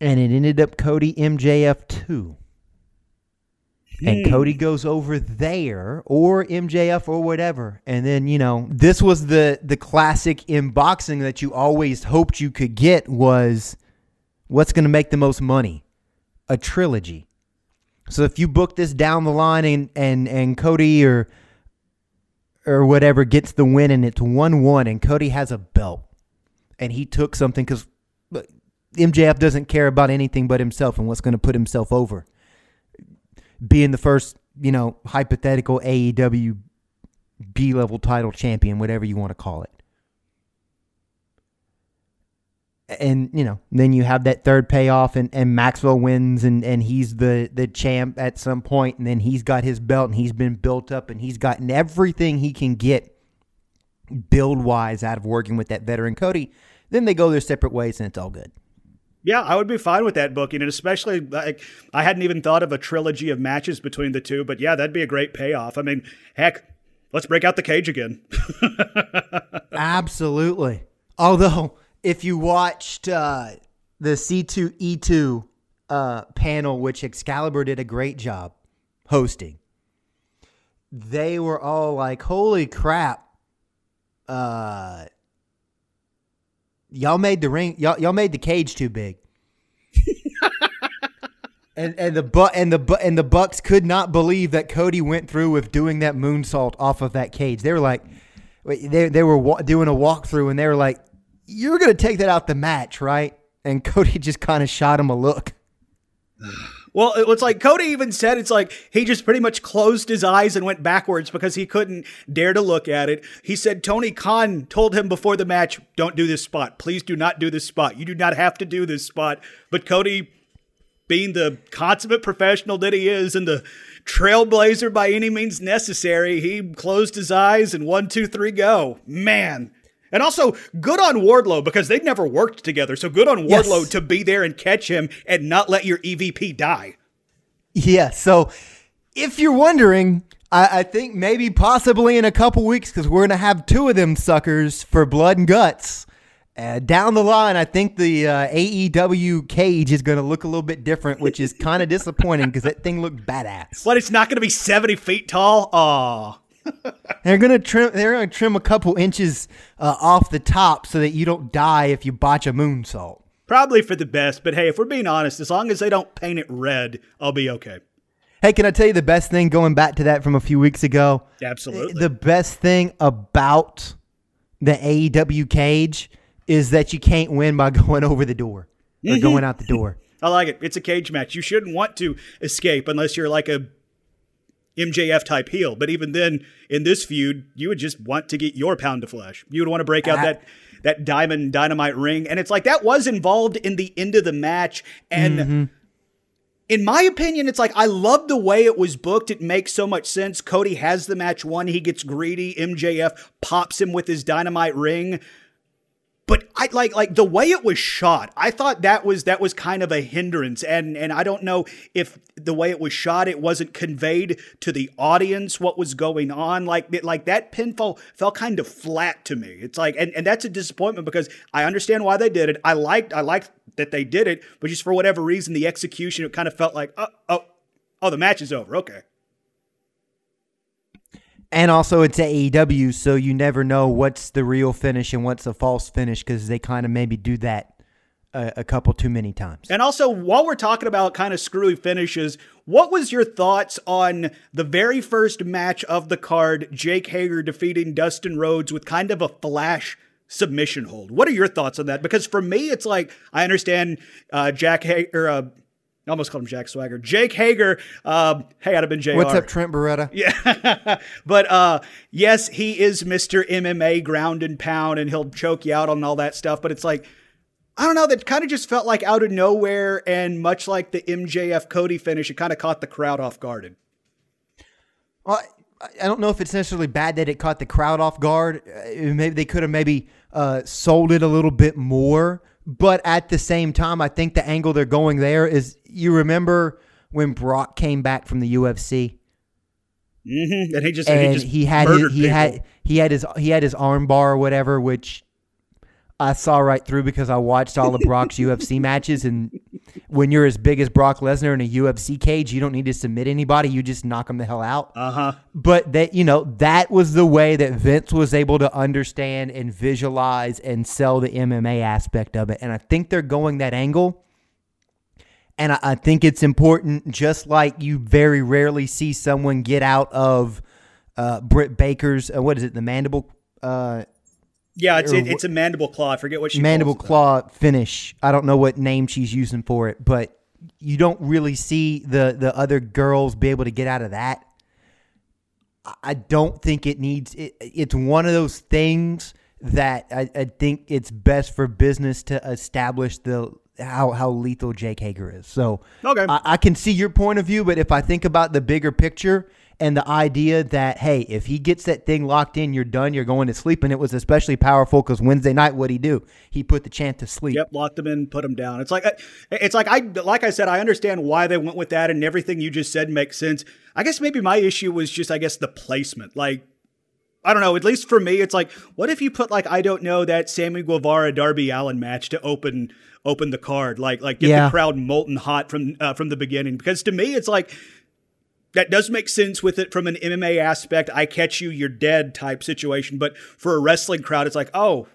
and it ended up Cody MJF two and Cody goes over there or MJF or whatever. And then, you know, this was the the classic in boxing that you always hoped you could get was what's going to make the most money? A trilogy. So if you book this down the line and and and Cody or or whatever gets the win and it's 1-1 and Cody has a belt and he took something cuz MJF doesn't care about anything but himself and what's going to put himself over being the first, you know, hypothetical AEW B level title champion, whatever you want to call it. And, you know, then you have that third payoff and, and Maxwell wins and, and he's the, the champ at some point and then he's got his belt and he's been built up and he's gotten everything he can get build wise out of working with that veteran Cody. Then they go their separate ways and it's all good. Yeah, I would be fine with that booking, and especially like I hadn't even thought of a trilogy of matches between the two, but yeah, that'd be a great payoff. I mean, heck, let's break out the cage again. Absolutely. Although, if you watched uh, the C2E2 uh, panel, which Excalibur did a great job hosting, they were all like, "Holy crap!" Uh, y'all made the ring, y'all y'all made the cage too big. and and the but and the bu- and the Bucks could not believe that Cody went through with doing that moonsault off of that cage. They were like, they they were wa- doing a walkthrough and they were like, "You're gonna take that out the match, right?" And Cody just kind of shot him a look. Well, it was like Cody even said it's like he just pretty much closed his eyes and went backwards because he couldn't dare to look at it. He said Tony Khan told him before the match, "Don't do this spot. Please do not do this spot. You do not have to do this spot." But Cody being the consummate professional that he is and the trailblazer by any means necessary, he closed his eyes and one, two, three, go. Man. And also, good on Wardlow because they've never worked together. So good on Wardlow Yes. to be there and catch him and not let your EVP die. Yeah. So if you're wondering, I, I think maybe possibly in a couple weeks because we're gonna have two of them suckers for blood and guts. Uh, down the line, I think the uh, AEW cage is going to look a little bit different, which is kind of disappointing because that thing looked badass. But it's not going to be 70 feet tall. Aw. They're going to trim. They're to trim a couple inches uh, off the top so that you don't die if you botch a moonsault. Probably for the best, but hey, if we're being honest, as long as they don't paint it red, I'll be okay. Hey, can I tell you the best thing going back to that from a few weeks ago? Absolutely. The best thing about the AEW cage is that you can't win by going over the door or going out the door. I like it. It's a cage match. You shouldn't want to escape unless you're like a MJF type heel. But even then, in this feud, you would just want to get your pound of flesh. You would want to break out that that diamond dynamite ring, and it's like that was involved in the end of the match. And mm-hmm. in my opinion, it's like I love the way it was booked. It makes so much sense. Cody has the match won. He gets greedy. MJF pops him with his dynamite ring but I like like the way it was shot. I thought that was that was kind of a hindrance, and and I don't know if the way it was shot, it wasn't conveyed to the audience what was going on. Like like that pinfall felt kind of flat to me. It's like, and and that's a disappointment because I understand why they did it. I liked I liked that they did it, but just for whatever reason, the execution it kind of felt like oh oh oh the match is over. Okay. And also, it's AEW, so you never know what's the real finish and what's a false finish because they kind of maybe do that a, a couple too many times. And also, while we're talking about kind of screwy finishes, what was your thoughts on the very first match of the card, Jake Hager defeating Dustin Rhodes with kind of a flash submission hold? What are your thoughts on that? Because for me, it's like I understand uh, Jack Hager. Uh, I almost called him Jack Swagger. Jake Hager. Um, hey, I'd have been JR. What's up, Trent Beretta? Yeah. but uh yes, he is Mr. MMA ground and pound and he'll choke you out on all that stuff, but it's like I don't know, that kind of just felt like out of nowhere and much like the MJF Cody finish, it kind of caught the crowd off guard. Well, I- I don't know if it's necessarily bad that it caught the crowd off guard. Uh, Maybe they could have maybe uh, sold it a little bit more. But at the same time, I think the angle they're going there is you remember when Brock came back from the UFC Mm-hmm. And he just and he just he had his, he people. had he had his he had his arm bar or whatever, which I saw right through because I watched all of Brock's UFC matches. And when you're as big as Brock Lesnar in a UFC cage, you don't need to submit anybody. You just knock them the hell out. uh-huh. But that you know that was the way that Vince was able to understand and visualize and sell the MMA aspect of it, and I think they're going that angle. And I, I think it's important, just like you very rarely see someone get out of uh, Britt Baker's uh, what is it, the mandible uh, Yeah, it's it, it's a mandible claw. I forget what she mandible claw finish. I don't know what name she's using for it, but you don't really see the the other girls be able to get out of that. I- I don't think it needs. It, it's one of those things that I, I think it's best for business to establish the how how lethal Jake Hager is. So Okay. I, I can see your point of view, but if I think about the bigger picture and the idea that hey, if he gets that thing locked in, you're done. You're going to sleep, and it was especially powerful because Wednesday night, what he do? He put the chant to sleep. Yep, locked them in, put them down. It's like it's like I like I said, I understand why they went with that, and everything you just said makes sense. I guess maybe my issue was just I guess the placement. Like I don't know. At least for me, it's like what if you put like I don't know that Sammy Guevara Darby Allin match to open open the card, like like get Yeah. the crowd molten hot from uh, from the beginning. Because to me, it's like that does make sense with it from an MMA aspect. I catch you, you're dead type situation. But for a wrestling crowd, it's like, oh,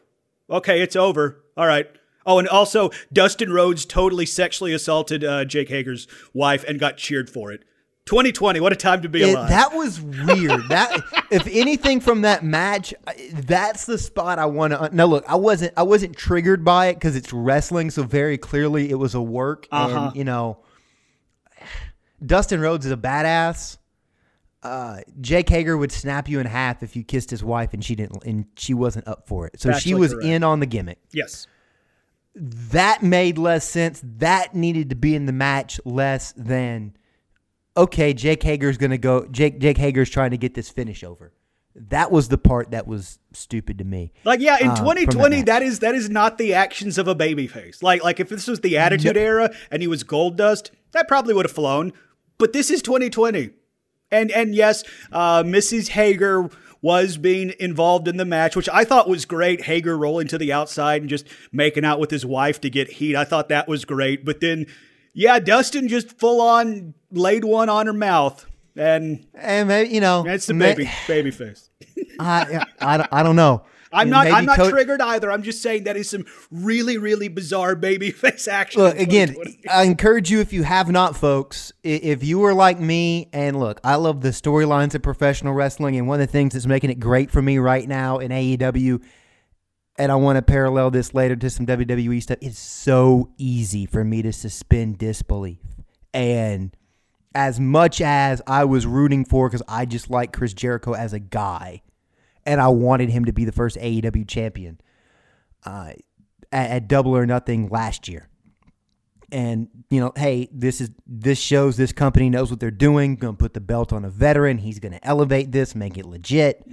okay, it's over. All right. Oh, and also Dustin Rhodes totally sexually assaulted uh, Jake Hager's wife and got cheered for it. 2020, what a time to be It- alive. that was weird. that if anything from that match, that's the spot I want to. Now look, I wasn't I wasn't triggered by it because it's wrestling, so very clearly it was a work. Uh-huh. And you know, Dustin Rhodes is a badass. Uh, Jake Hager would snap you in half if you kissed his wife and she didn't and she wasn't up for it. So she Factually was correct. in on the gimmick. yes. That made less sense. That needed to be in the match less than okay, Jake Hager's gonna go Jake Jake Hager's trying to get this finish over. That was the part that was stupid to me. Like yeah, in uh, 2020, that that is that is not the actions of a babyface. Like like if this was the Attitude Era and he was Goldust, that probably would have flown. But this is 2020, and and yes, uh, Mrs. Hager was being involved in the match, which I thought was great. Hager rolling to the outside and just making out with his wife to get heat. I thought that was great. But then, yeah, Dustin just full on laid one on her mouth, and And maybe you know that's the baby baby face. I, I, I don't know. I'm not. I'm not Co- triggered either. I'm just saying that is some really, really bizarre baby face action. Look again. I encourage you if you have not, folks. If you are like me, and look, I love the storylines of professional wrestling, and one of the things that's making it great for me right now in AEW, and I want to parallel this later to some WWE stuff. It's so easy for me to suspend disbelief, and as much as I was rooting for, because I just like Chris Jericho as a guy, and I wanted him to be the first AEW champion uh, at, at Double or Nothing last year. And you know, hey, this is this shows this company knows what they're doing. Going to put the belt on a veteran. He's going to elevate this, make it legit.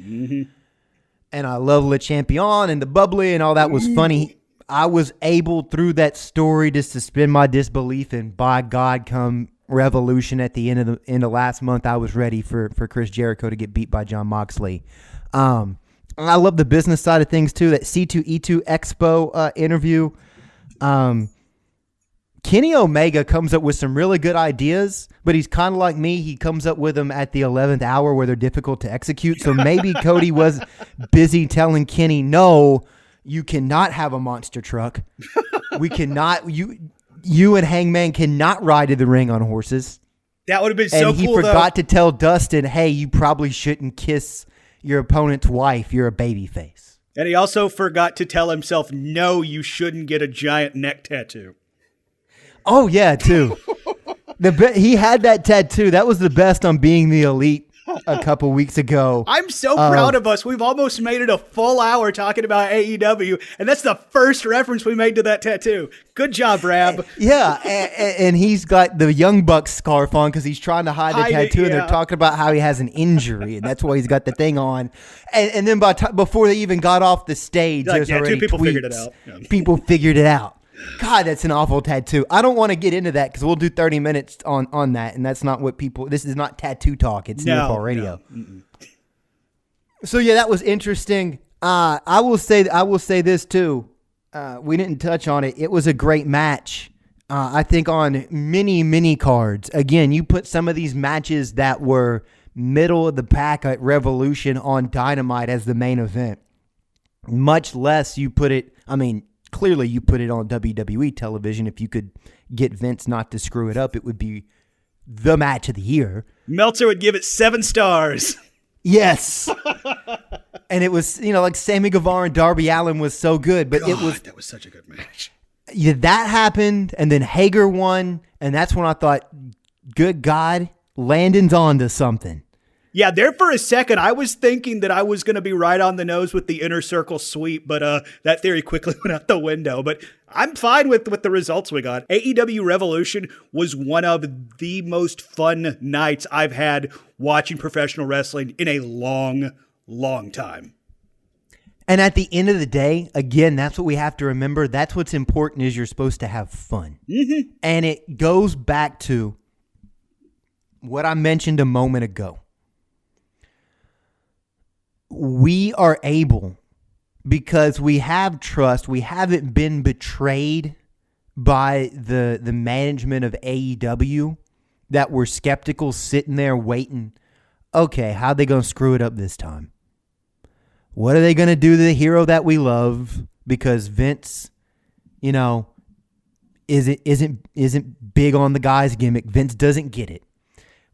And I love Le Champion and the bubbly and all that was funny. I was able through that story to suspend my disbelief, and by God, come Revolution at the end of the end of last month, I was ready for for Chris Jericho to get beat by Jon Moxley. Um, I love the business side of things too. That C2E2 Expo uh, interview. Um, Kenny Omega comes up with some really good ideas, but he's kind of like me. He comes up with them at the 11th hour where they're difficult to execute. So maybe Cody was busy telling Kenny, no, you cannot have a monster truck. We cannot, you, you and Hangman cannot ride to the ring on horses. that would have been And so he cool. forgot to tell Dustin, hey, you probably shouldn't kiss your opponent's wife. You're a baby face. and he also forgot to tell himself, "No, you shouldn't get a giant neck tattoo." Oh yeah, too. the be- he had that tattoo. That was the best on being the elite a couple weeks ago. I'm so Uh, proud of us. We've almost made it a full hour talking about AEW, and that's the first reference we made to that tattoo. Good job, Rab. Yeah, and, and he's got the Young Bucks scarf on because he's trying to hide the Hide it, tattoo, and they're talking about how he has an injury, and that's why he's got the thing on. And, and then by t- before they even got off the stage, Like, there's yeah, two already people figured it out. Yeah. People figured it out. God, that's an awful tattoo. I don't want to get into that because we'll do 30 minutes on on that, and that's not what people. This is not tattoo talk. It's No, Nearfall Radio. So yeah, that was interesting. Uh, I will say I will say this too. Uh, we didn't touch on it. It was a great match. Uh, I think on many many cards. Again, you put some of these matches that were middle of the pack at Revolution on Dynamite as the main event. Much less you put it. I mean, clearly you put it on WWE television. If you could get Vince not to screw it up, it would be the match of the year. Meltzer would give it seven stars. Yes. and it was, you know, like Sammy Guevara and Darby Allin was so good, but it was that was such a good match. yeah, that happened, and then Hager won, and that's when I thought, good God, Landon's on to something. Yeah, there for a second, I was thinking that I was going to be right on the nose with the inner circle sweep, but uh, that theory quickly went out the window. But I'm fine with with the results we got. AEW Revolution was one of the most fun nights I've had watching professional wrestling in a long, long time. And at the end of the day, again, that's what we have to remember. That's what's important is you're supposed to have fun. And it goes back to what I mentioned a moment ago. We are able because we have trust, we haven't been betrayed by the the management of AEW that were skeptical sitting there waiting. Okay, how they going to screw it up this time? What are they going to do to the hero that we love? Because Vince, you know, isn't isn't isn't big on the guy's gimmick. Vince doesn't get it.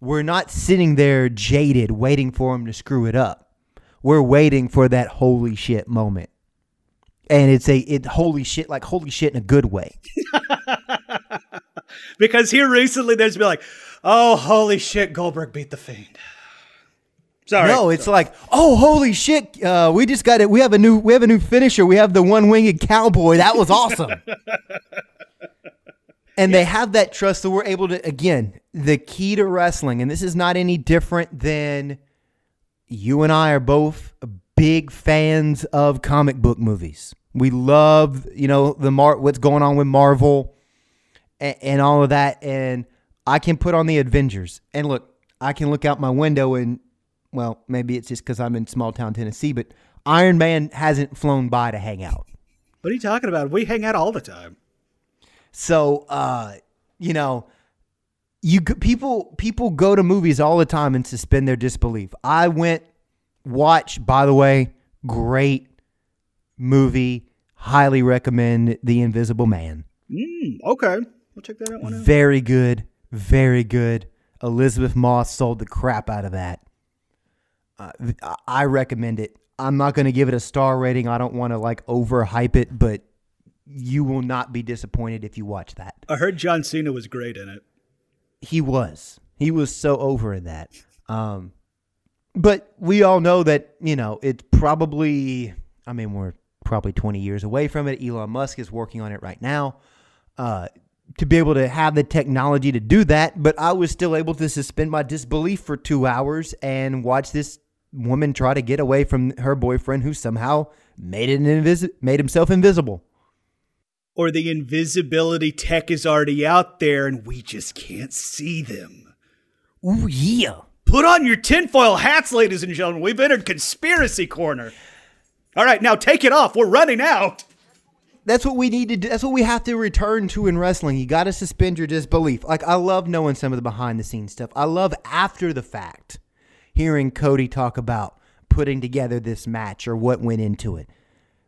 We're not sitting there jaded waiting for him to screw it up. We're waiting for that holy shit moment. And it's a it holy shit like holy shit in a good way. because here recently there's been like, oh holy shit, Goldberg beat the Fiend. Sorry. No, it's like, oh holy shit, uh, we just got it. We have a new we have a new finisher. We have the one winged cowboy. That was awesome. and they have that trust that we're able to again the key to wrestling and this is not any different than you and i are both big fans of comic book movies. We love you know the Mar- what's going on with marvel and, and all of that and i can put on the avengers. And look i can look out my window and well maybe it's just because i'm in small town tennessee but iron man hasn't flown by to hang out. What are you talking about? We hang out all the time. So, uh, you know, you people people go to movies all the time and suspend their disbelief. I went watch. By the way, great movie. Highly recommend The Invisible Man. Mm, okay, we'll check that out. One very good, very good. Elisabeth Moss sold the crap out of that. Uh, I recommend it. I'm not going to give it a star rating. I don't want to like overhype it, but you will not be disappointed if you watch that. I heard John Cena was great in it. He was. He was so over in that. Um, but we all know that, you know, it's probably, I mean, we're probably 20 years away from it. Elon Musk is working on it right now. Uh, to be able to have the technology to do that, but I was still able to suspend my disbelief for two hours and watch this woman try to get away from her boyfriend who somehow made it invis- made himself invisible or the invisibility tech is already out there and we just can't see them. Ooh, yeah. Put on your tinfoil hats, ladies and gentlemen. We've entered conspiracy corner. All right, now take it off. We're running out. That's what we need to do. That's what we have to return to in wrestling. You got to suspend your disbelief. Like, I love knowing some of the behind the scenes stuff. I love after the fact hearing Cody talk about putting together this match or what went into it.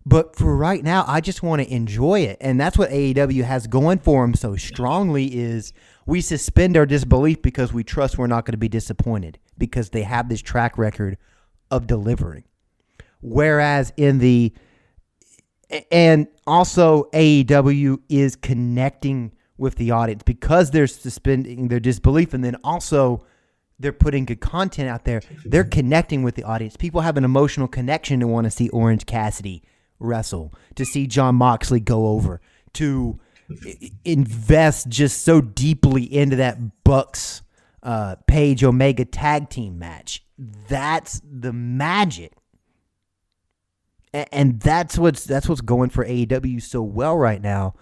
But for right now, I just want to enjoy it. And that's what AEW has going for them so strongly is we suspend our disbelief because we trust we're not going to be disappointed because they have this track record of delivering. Whereas in the and also AEW is connecting with the audience because they're suspending their disbelief and then also they're putting good content out there. They're connecting with the audience. People have an emotional connection to want to see Orange Cassidy wrestle, to see Jon Moxley go over, to invest just so deeply into that Bucks uh, Page Omega tag team match. That's the magic. And that's what's that's what's going for AEW so well right now.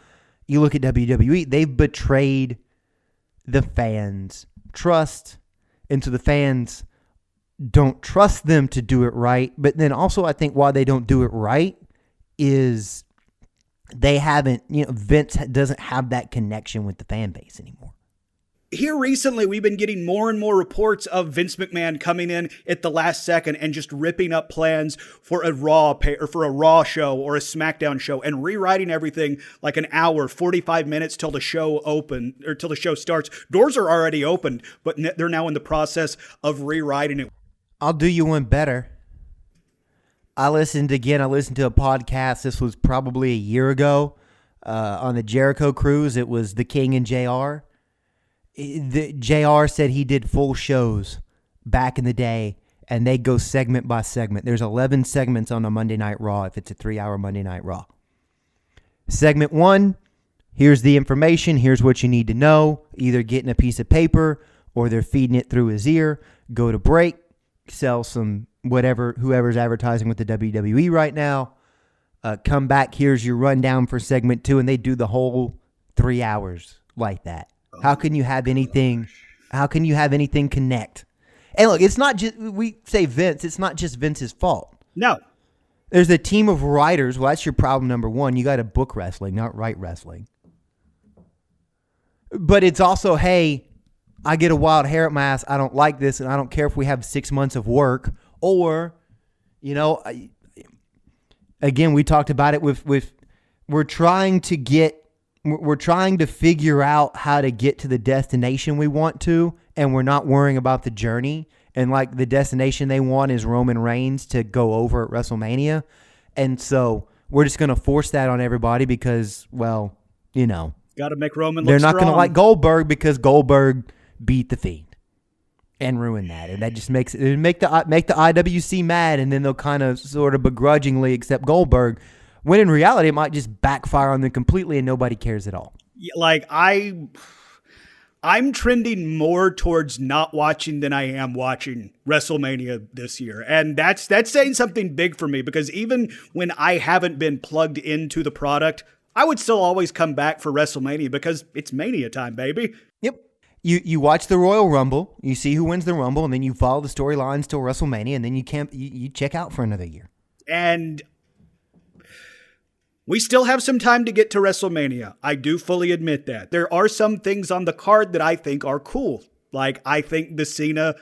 You look at WWE, they've betrayed the fans' trust, and so the fans don't trust them to do it right. But then also, I think why they don't do it right is they haven't, you know, Vince doesn't have that connection with the fan base anymore. Here recently, we've been getting more and more reports of Vince McMahon coming in at the last second and just ripping up plans for a Raw pay, or for a Raw show or a SmackDown show and rewriting everything like an hour, 45 minutes till the show open or till the show starts. Doors are already opened, but they're now in the process of rewriting it. I'll do you one better. I listened again. I listened to a podcast. This was probably a year ago uh, on the Jericho cruise. It was the King and JR The JR said he did full shows back in the day, and they go segment by segment. There's 11 segments on a Monday Night Raw if it's a three-hour Monday Night Raw. Segment one. Here's the information. Here's what you need to know. Either getting a piece of paper or they're feeding it through his ear. Go to break, sell some whatever whoever's advertising with the WWE right now. Uh, come back. Here's your rundown for segment two, and they do the whole three hours like that. Oh how can you have anything? How can you have anything connect? And look, it's not just we say Vince. It's not just Vince's fault. No, there's a team of writers. Well, that's your problem number one. You got to book wrestling, not write wrestling. But it's also, hey, I get a wild hair at my ass. I don't like this, and I don't care if we have six months of work. Or, you know, I, again, we talked about it with with we're trying to get we're trying to figure out how to get to the destination we want to, and we're not worrying about the journey. And like the destination they want is Roman Reigns to go over at WrestleMania, and so we're just going to force that on everybody because, well, you know, got to make Roman. They're not going to like Goldberg because Goldberg beat the Fiend and ruin that, and that just makes it make the uh, make the IWC mad, and then they'll kind of sort of begrudgingly accept Goldberg. When in reality, it might just backfire on them completely, and nobody cares at all. Like I, I'm trending more towards not watching than I am watching WrestleMania this year. And that's that's saying something big for me because even when I haven't been plugged into the product, I would still always come back for WrestleMania because it's mania time, baby. You you watch the Royal Rumble, you see who wins the Rumble, and then you follow the storylines till WrestleMania, and then you can't you, you check out for another year. And we still have some time to get to WrestleMania. I do fully admit that. There are some things on the card that I think are cool. Like, I think the Cena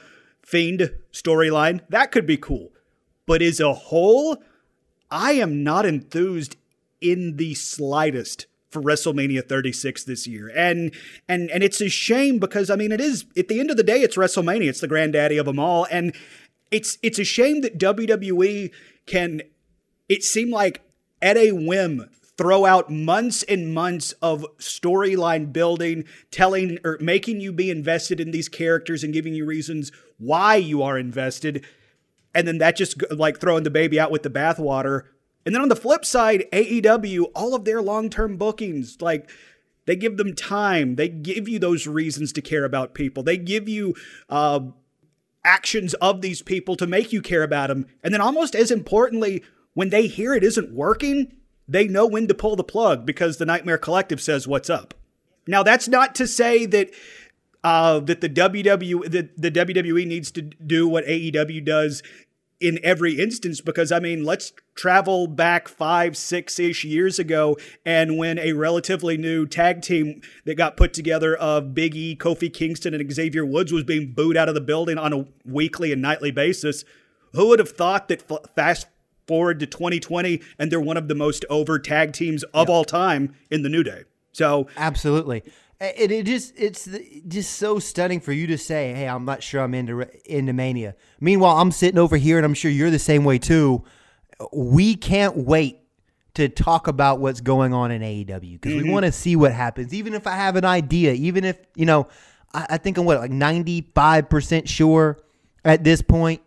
Fiend storyline, that could be cool. But as a whole, I am not enthused in the slightest for WrestleMania 36 this year. And and and it's a shame because I mean it is at the end of the day it's WrestleMania. It's the granddaddy of them all and it's it's a shame that WWE can it seemed like at a whim throw out months and months of storyline building, telling or making you be invested in these characters and giving you reasons why you are invested. And then that just like throwing the baby out with the bathwater. And then on the flip side, AEW, all of their long term bookings, like they give them time. They give you those reasons to care about people. They give you uh, actions of these people to make you care about them. And then, almost as importantly, when they hear it isn't working, they know when to pull the plug because the Nightmare Collective says what's up. Now, that's not to say that uh, that the WWE the, the WWE needs to do what AEW does in every instance because I mean, let's travel back five, six ish years ago, and when a relatively new tag team that got put together of Big E, Kofi Kingston, and Xavier Woods was being booed out of the building on a weekly and nightly basis, who would have thought that Fast forward to 2020 and they're one of the most over tag teams of yep. all time in the New Day. So absolutely. It, it just it's just so stunning for you to say, "Hey, I'm not sure I'm into into Mania." Meanwhile, I'm sitting over here, and I'm sure you're the same way too. We can't wait to talk about what's going on in AEW because mm-hmm. we want to see what happens. Even if I have an idea, even if you know, I, I think I'm what like 95 percent sure at this point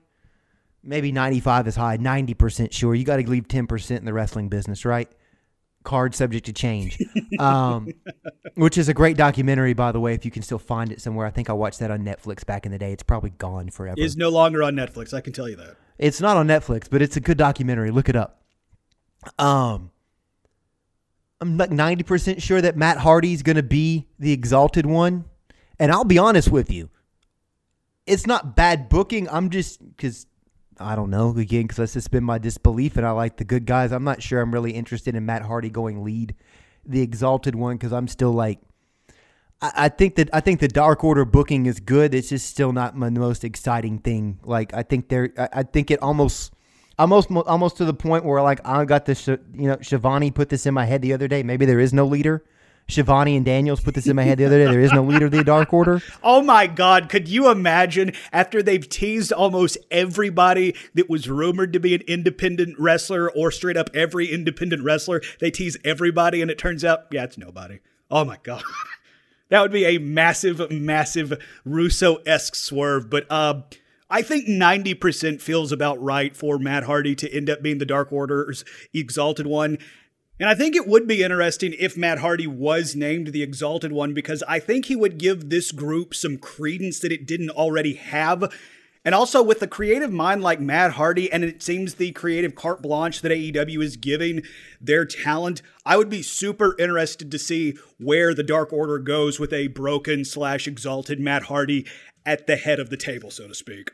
maybe 95 is high, 90% sure. You got to leave 10% in the wrestling business, right? Card subject to change, um, which is a great documentary, by the way. If you can still find it somewhere, I think I watched that on Netflix back in the day. It's probably gone forever. It's no longer on Netflix. I can tell you that. It's not on Netflix, but it's a good documentary. Look it up. Um, I'm like 90% sure that Matt Hardy's going to be the exalted one. And I'll be honest with you, it's not bad booking. I'm just because I don't know again because I suspend my disbelief and I like the good guys. I'm not sure I'm really interested in Matt Hardy going lead, the exalted one, because I'm still like, I, I, think that I think the Dark Order booking is good. It's just still not my most exciting thing. Like I think there, I, I think it almost. Almost, almost to the point where like I got this, you know, Shivani put this in my head the other day. Maybe there is no leader, Shivani and Daniels put this in my head the other day. There is no leader of the Dark Order. Oh my God. Could you imagine after they've teased almost everybody that was rumored to be an independent wrestler or straight up every independent wrestler? They tease everybody and it turns out, yeah, it's nobody. Oh my God. that would be a massive, massive Russo esque swerve. But, uh, I think 90% feels about right for Matt Hardy to end up being the Dark Order's exalted one. And I think it would be interesting if Matt Hardy was named the Exalted One because I think he would give this group some credence that it didn't already have. And also with a creative mind like Matt Hardy, and it seems the creative carte blanche that AEW is giving their talent, I would be super interested to see where the Dark Order goes with a broken slash exalted Matt Hardy at the head of the table, so to speak.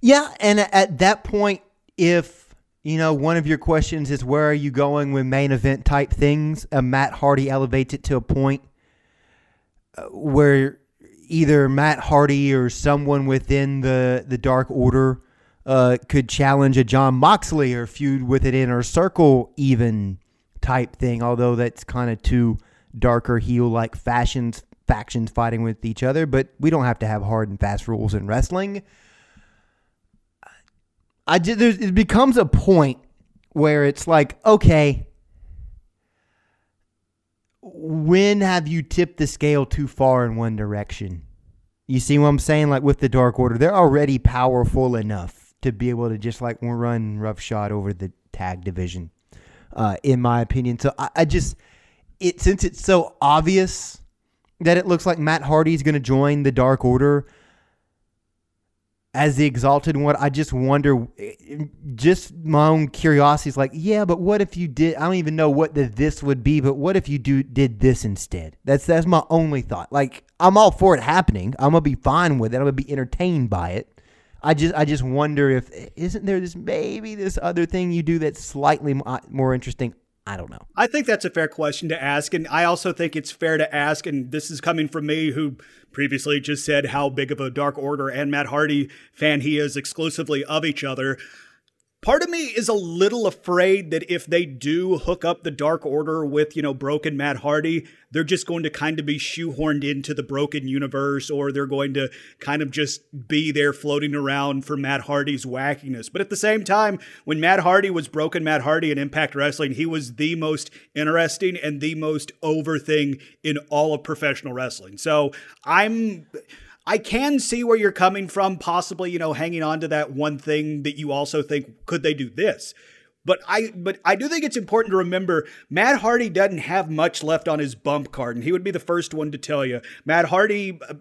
Yeah, and at that point, if you know, one of your questions is where are you going with main event type things? Uh, Matt Hardy elevates it to a point uh, where either Matt Hardy or someone within the the Dark Order uh, could challenge a Jon Moxley or feud with it inner circle even type thing. Although that's kind of two darker heel like fashions factions fighting with each other. But we don't have to have hard and fast rules in wrestling. I just, it becomes a point where it's like, okay, when have you tipped the scale too far in one direction? You see what I'm saying? Like with the Dark Order, they're already powerful enough to be able to just like run roughshod over the tag division, uh, in my opinion. So I, I just, it since it's so obvious that it looks like Matt Hardy's going to join the Dark Order as the exalted one, I just wonder, just my own curiosity is like, yeah, but what if you did? I don't even know what the this would be, but what if you do did this instead? That's that's my only thought. Like, I'm all for it happening. I'm gonna be fine with it. I'm gonna be entertained by it. I just I just wonder if isn't there this maybe this other thing you do that's slightly uh, more interesting. I don't know. I think that's a fair question to ask. And I also think it's fair to ask, and this is coming from me who previously just said how big of a Dark Order and Matt Hardy fan he is exclusively of each other. Part of me is a little afraid that if they do hook up the Dark Order with, you know, Broken Matt Hardy, they're just going to kind of be shoehorned into the Broken universe, or they're going to kind of just be there floating around for Matt Hardy's wackiness. But at the same time, when Matt Hardy was Broken Matt Hardy in Impact Wrestling, he was the most interesting and the most over thing in all of professional wrestling. So I'm I can see where you're coming from, possibly, you know, hanging on to that one thing that you also think, could they do this? But I but I do think it's important to remember Matt Hardy doesn't have much left on his bump card, and he would be the first one to tell you. Matt Hardy, uh,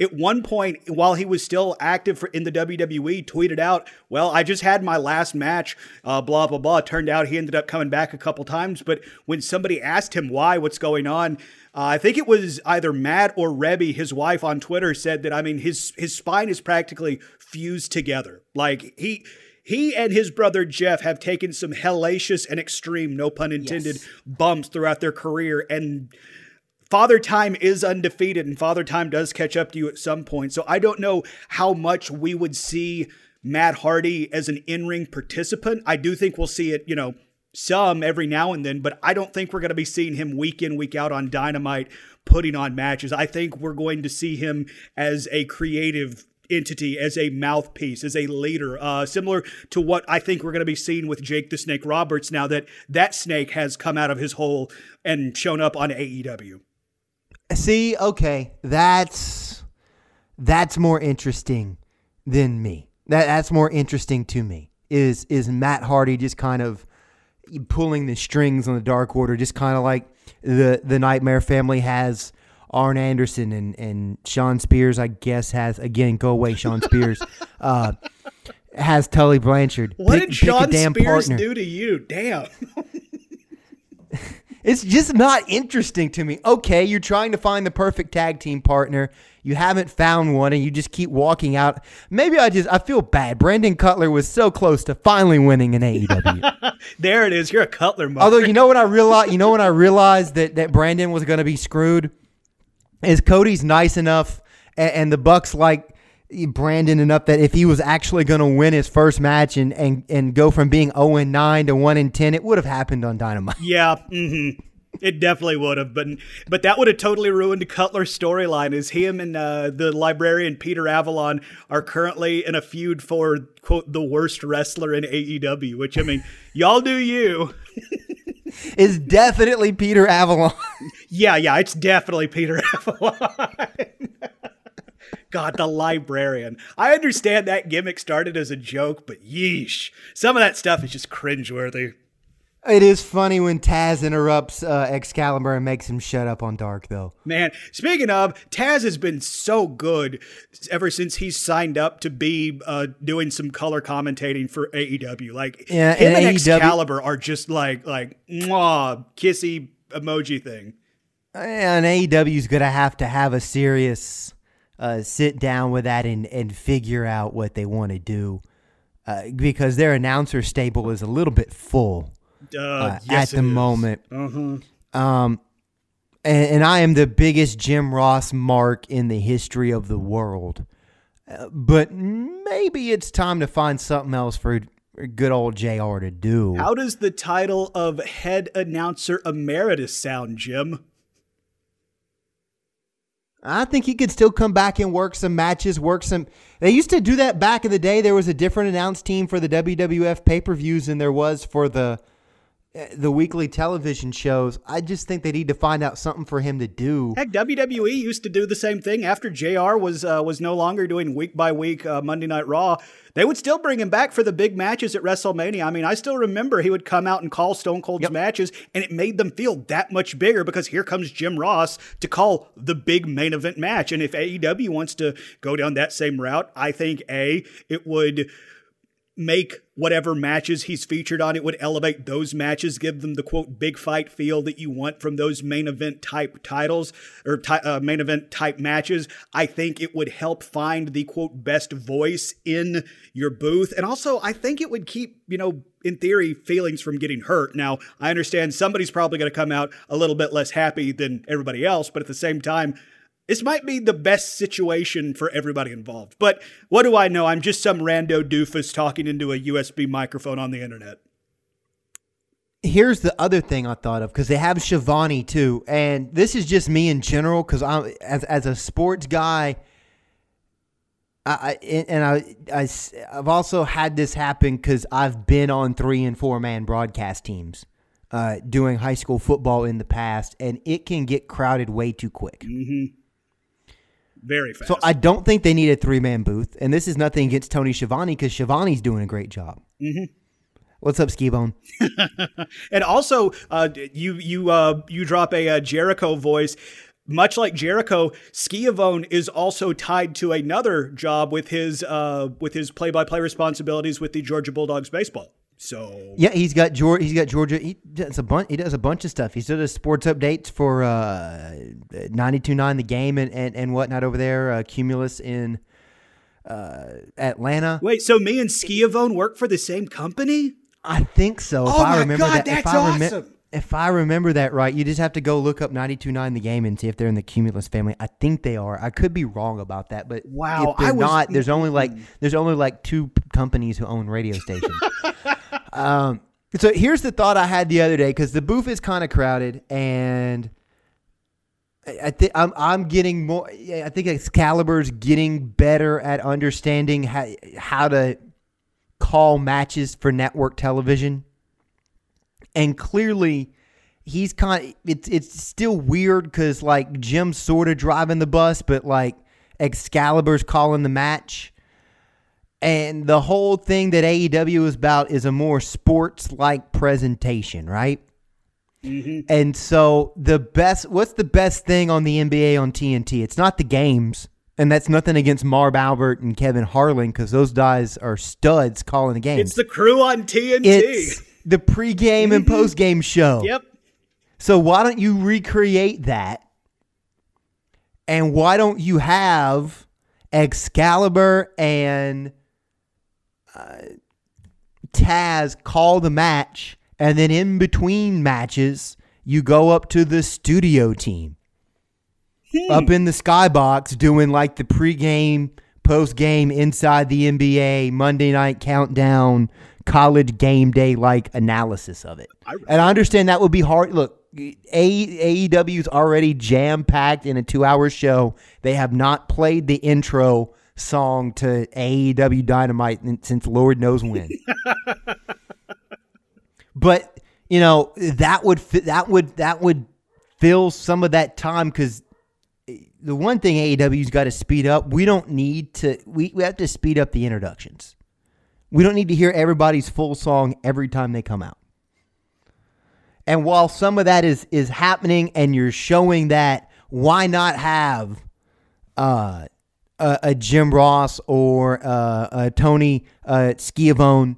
at one point while he was still active for, in the WWE, tweeted out, "Well, I just had my last match, uh, blah blah blah." Turned out he ended up coming back a couple times, but when somebody asked him why, what's going on, uh, I think it was either Matt or Reby, his wife, on Twitter said that I mean his his spine is practically fused together. Like he he and his brother Jeff have taken some hellacious and extreme, no pun intended, yes. bumps throughout their career and. Father Time is undefeated, and Father Time does catch up to you at some point. So I don't know how much we would see Matt Hardy as an in ring participant. I do think we'll see it, you know, some every now and then, but I don't think we're going to be seeing him week in, week out on Dynamite putting on matches. I think we're going to see him as a creative entity, as a mouthpiece, as a leader, uh, similar to what I think we're going to be seeing with Jake the Snake Roberts now that that snake has come out of his hole and shown up on AEW. See, okay, that's that's more interesting than me. That that's more interesting to me. Is is Matt Hardy just kind of pulling the strings on the Dark Order, just kind of like the the Nightmare Family has Arn Anderson and and Shawn Spears. I guess has again go away Shawn Spears. uh, has Tully Blanchard. What pick, did Shawn Spears partner. do to you? Damn. it's just not interesting to me. Okay, you're trying to find the perfect tag team partner you haven't found one and you just keep walking out. Maybe I just I feel bad. Brandon Cutler was so close to finally winning an AEW. there it is. You're a Cutler. Mark. Although you know what I realized, you know when I realized that that Brandon was going to be screwed, is Cody's nice enough and, and the Bucks like. Brandon enough that if he was actually going to win his first match and, and, and go from being 0 and 9 to 1 and 10, it would have happened on Dynamite. Yeah. Mm-hmm. It definitely would have, but but that would have totally ruined Cutler's storyline. Is him and uh, the librarian Peter Avalon are currently in a feud for quote the worst wrestler in AEW. Which I mean, y'all do you. is definitely Peter Avalon. yeah, yeah, it's definitely Peter Avalon. God, the librarian. I understand that gimmick started as a joke, but yeesh, some of that stuff is just cringeworthy. It is funny when Taz interrupts uh, Excalibur and makes him shut up on Dark, though. Man, speaking of, Taz has been so good ever since he signed up to be uh, doing some color commentating for AEW. Like yeah, him and, and Excalibur are just like like mwah, kissy emoji thing. And AEW's gonna have to have a serious uh, sit down with that and and figure out what they want to do. Uh, because their announcer stable is a little bit full uh, yes, at the moment. Uh-huh. Um, and, and I am the biggest Jim Ross mark in the history of the world. Uh, but maybe it's time to find something else for good old JR to do. How does the title of head announcer emeritus sound, Jim? I think he could still come back and work some matches, work some. They used to do that back in the day. There was a different announce team for the WWF pay per views than there was for the the weekly television shows. I just think they need to find out something for him to do. Heck, WWE used to do the same thing after JR was uh, was no longer doing week by week uh, Monday Night Raw. They would still bring him back for the big matches at WrestleMania. I mean, I still remember he would come out and call Stone Cold's yep. matches, and it made them feel that much bigger because here comes Jim Ross to call the big main event match. And if AEW wants to go down that same route, I think A, it would make whatever matches he's featured on. It would elevate those matches, give them the quote big fight feel that you want from those main event type titles or uh, main event type matches. I think it would help find the quote best voice in your booth. And also, I think it would keep, you know, in theory, feelings from getting hurt. Now, I understand somebody's probably going to come out a little bit less happy than everybody else, but at the same time, this might be the best situation for everybody involved. But what do I know? I'm just some rando doofus talking into a USB microphone on the internet. Here's the other thing I thought of because they have Schiavone too, and this is just me in general because I'm as as a sports guy. I, and I, I I've also had this happen because I've been on three and four man broadcast teams uh, doing high school football in the past, and it can get crowded way too quick. Mm-hmm very fast. So I don't think they need a three man booth, and this is nothing against Tony Schiavone because Schiavone's doing a great job. Mm-hmm. What's up, Skibone? and also, uh, you you uh, you drop a, a uh, Jericho voice. Much like Jericho, Schiavone is also tied to another job with his uh, with his play by play responsibilities with the Georgia Bulldogs baseball. So yeah, he's got Georgia. He's got Georgia. He does a bunch. He does a bunch of stuff. He still does sports updates for uh, 92.9 The Game and, and, and whatnot over there. Uh, Cumulus in uh, Atlanta. Wait, so me and Schiavone work for the same company? I think so. If oh I my remember god, that, that's if I awesome. if I remember that right, you just have to go look up 92.9 The Game and see if they're in the Cumulus family. I think they are. I could be wrong about that, but wow, if they're was, not, there's only like there's only like two companies who own radio stations. um, so here's the thought I had the other day because the booth is kind of crowded, and I think I'm I'm getting more. I think Excalibur's getting better at understanding how how to call matches for network television, and clearly he's kind of it's it's still weird because like Jim's sort of driving the bus, but like Excalibur's calling the match. And the whole thing that AEW is about is a more sports like presentation, right? Mm-hmm. And so the best what's the best thing on the NBA on TNT? It's not the games. And that's nothing against Marv Albert and Kevin Harlan because those guys are studs calling the game. It's the crew on TNT. It's the pregame and mm-hmm. postgame show. Yep. So why don't you recreate that? And why don't you have Excalibur and Taz call the match, and then in between matches, you go up to the studio team hmm. up in the skybox doing like the pregame, postgame, inside the NBA, Monday night countdown, college game day like analysis of it. I, and I understand that would be hard. Look, AEW is already jam packed in a two hour show. They have not played the intro song to AEW Dynamite since Lord knows when. but you know that would that would that would fill some of that time because the one thing AEW's got to speed up. We don't need to. We, we have to speed up the introductions. We don't need to hear everybody's full song every time they come out. And while some of that is is happening, and you're showing that, why not have uh, a, a Jim Ross or uh, a Tony uh, Schiavone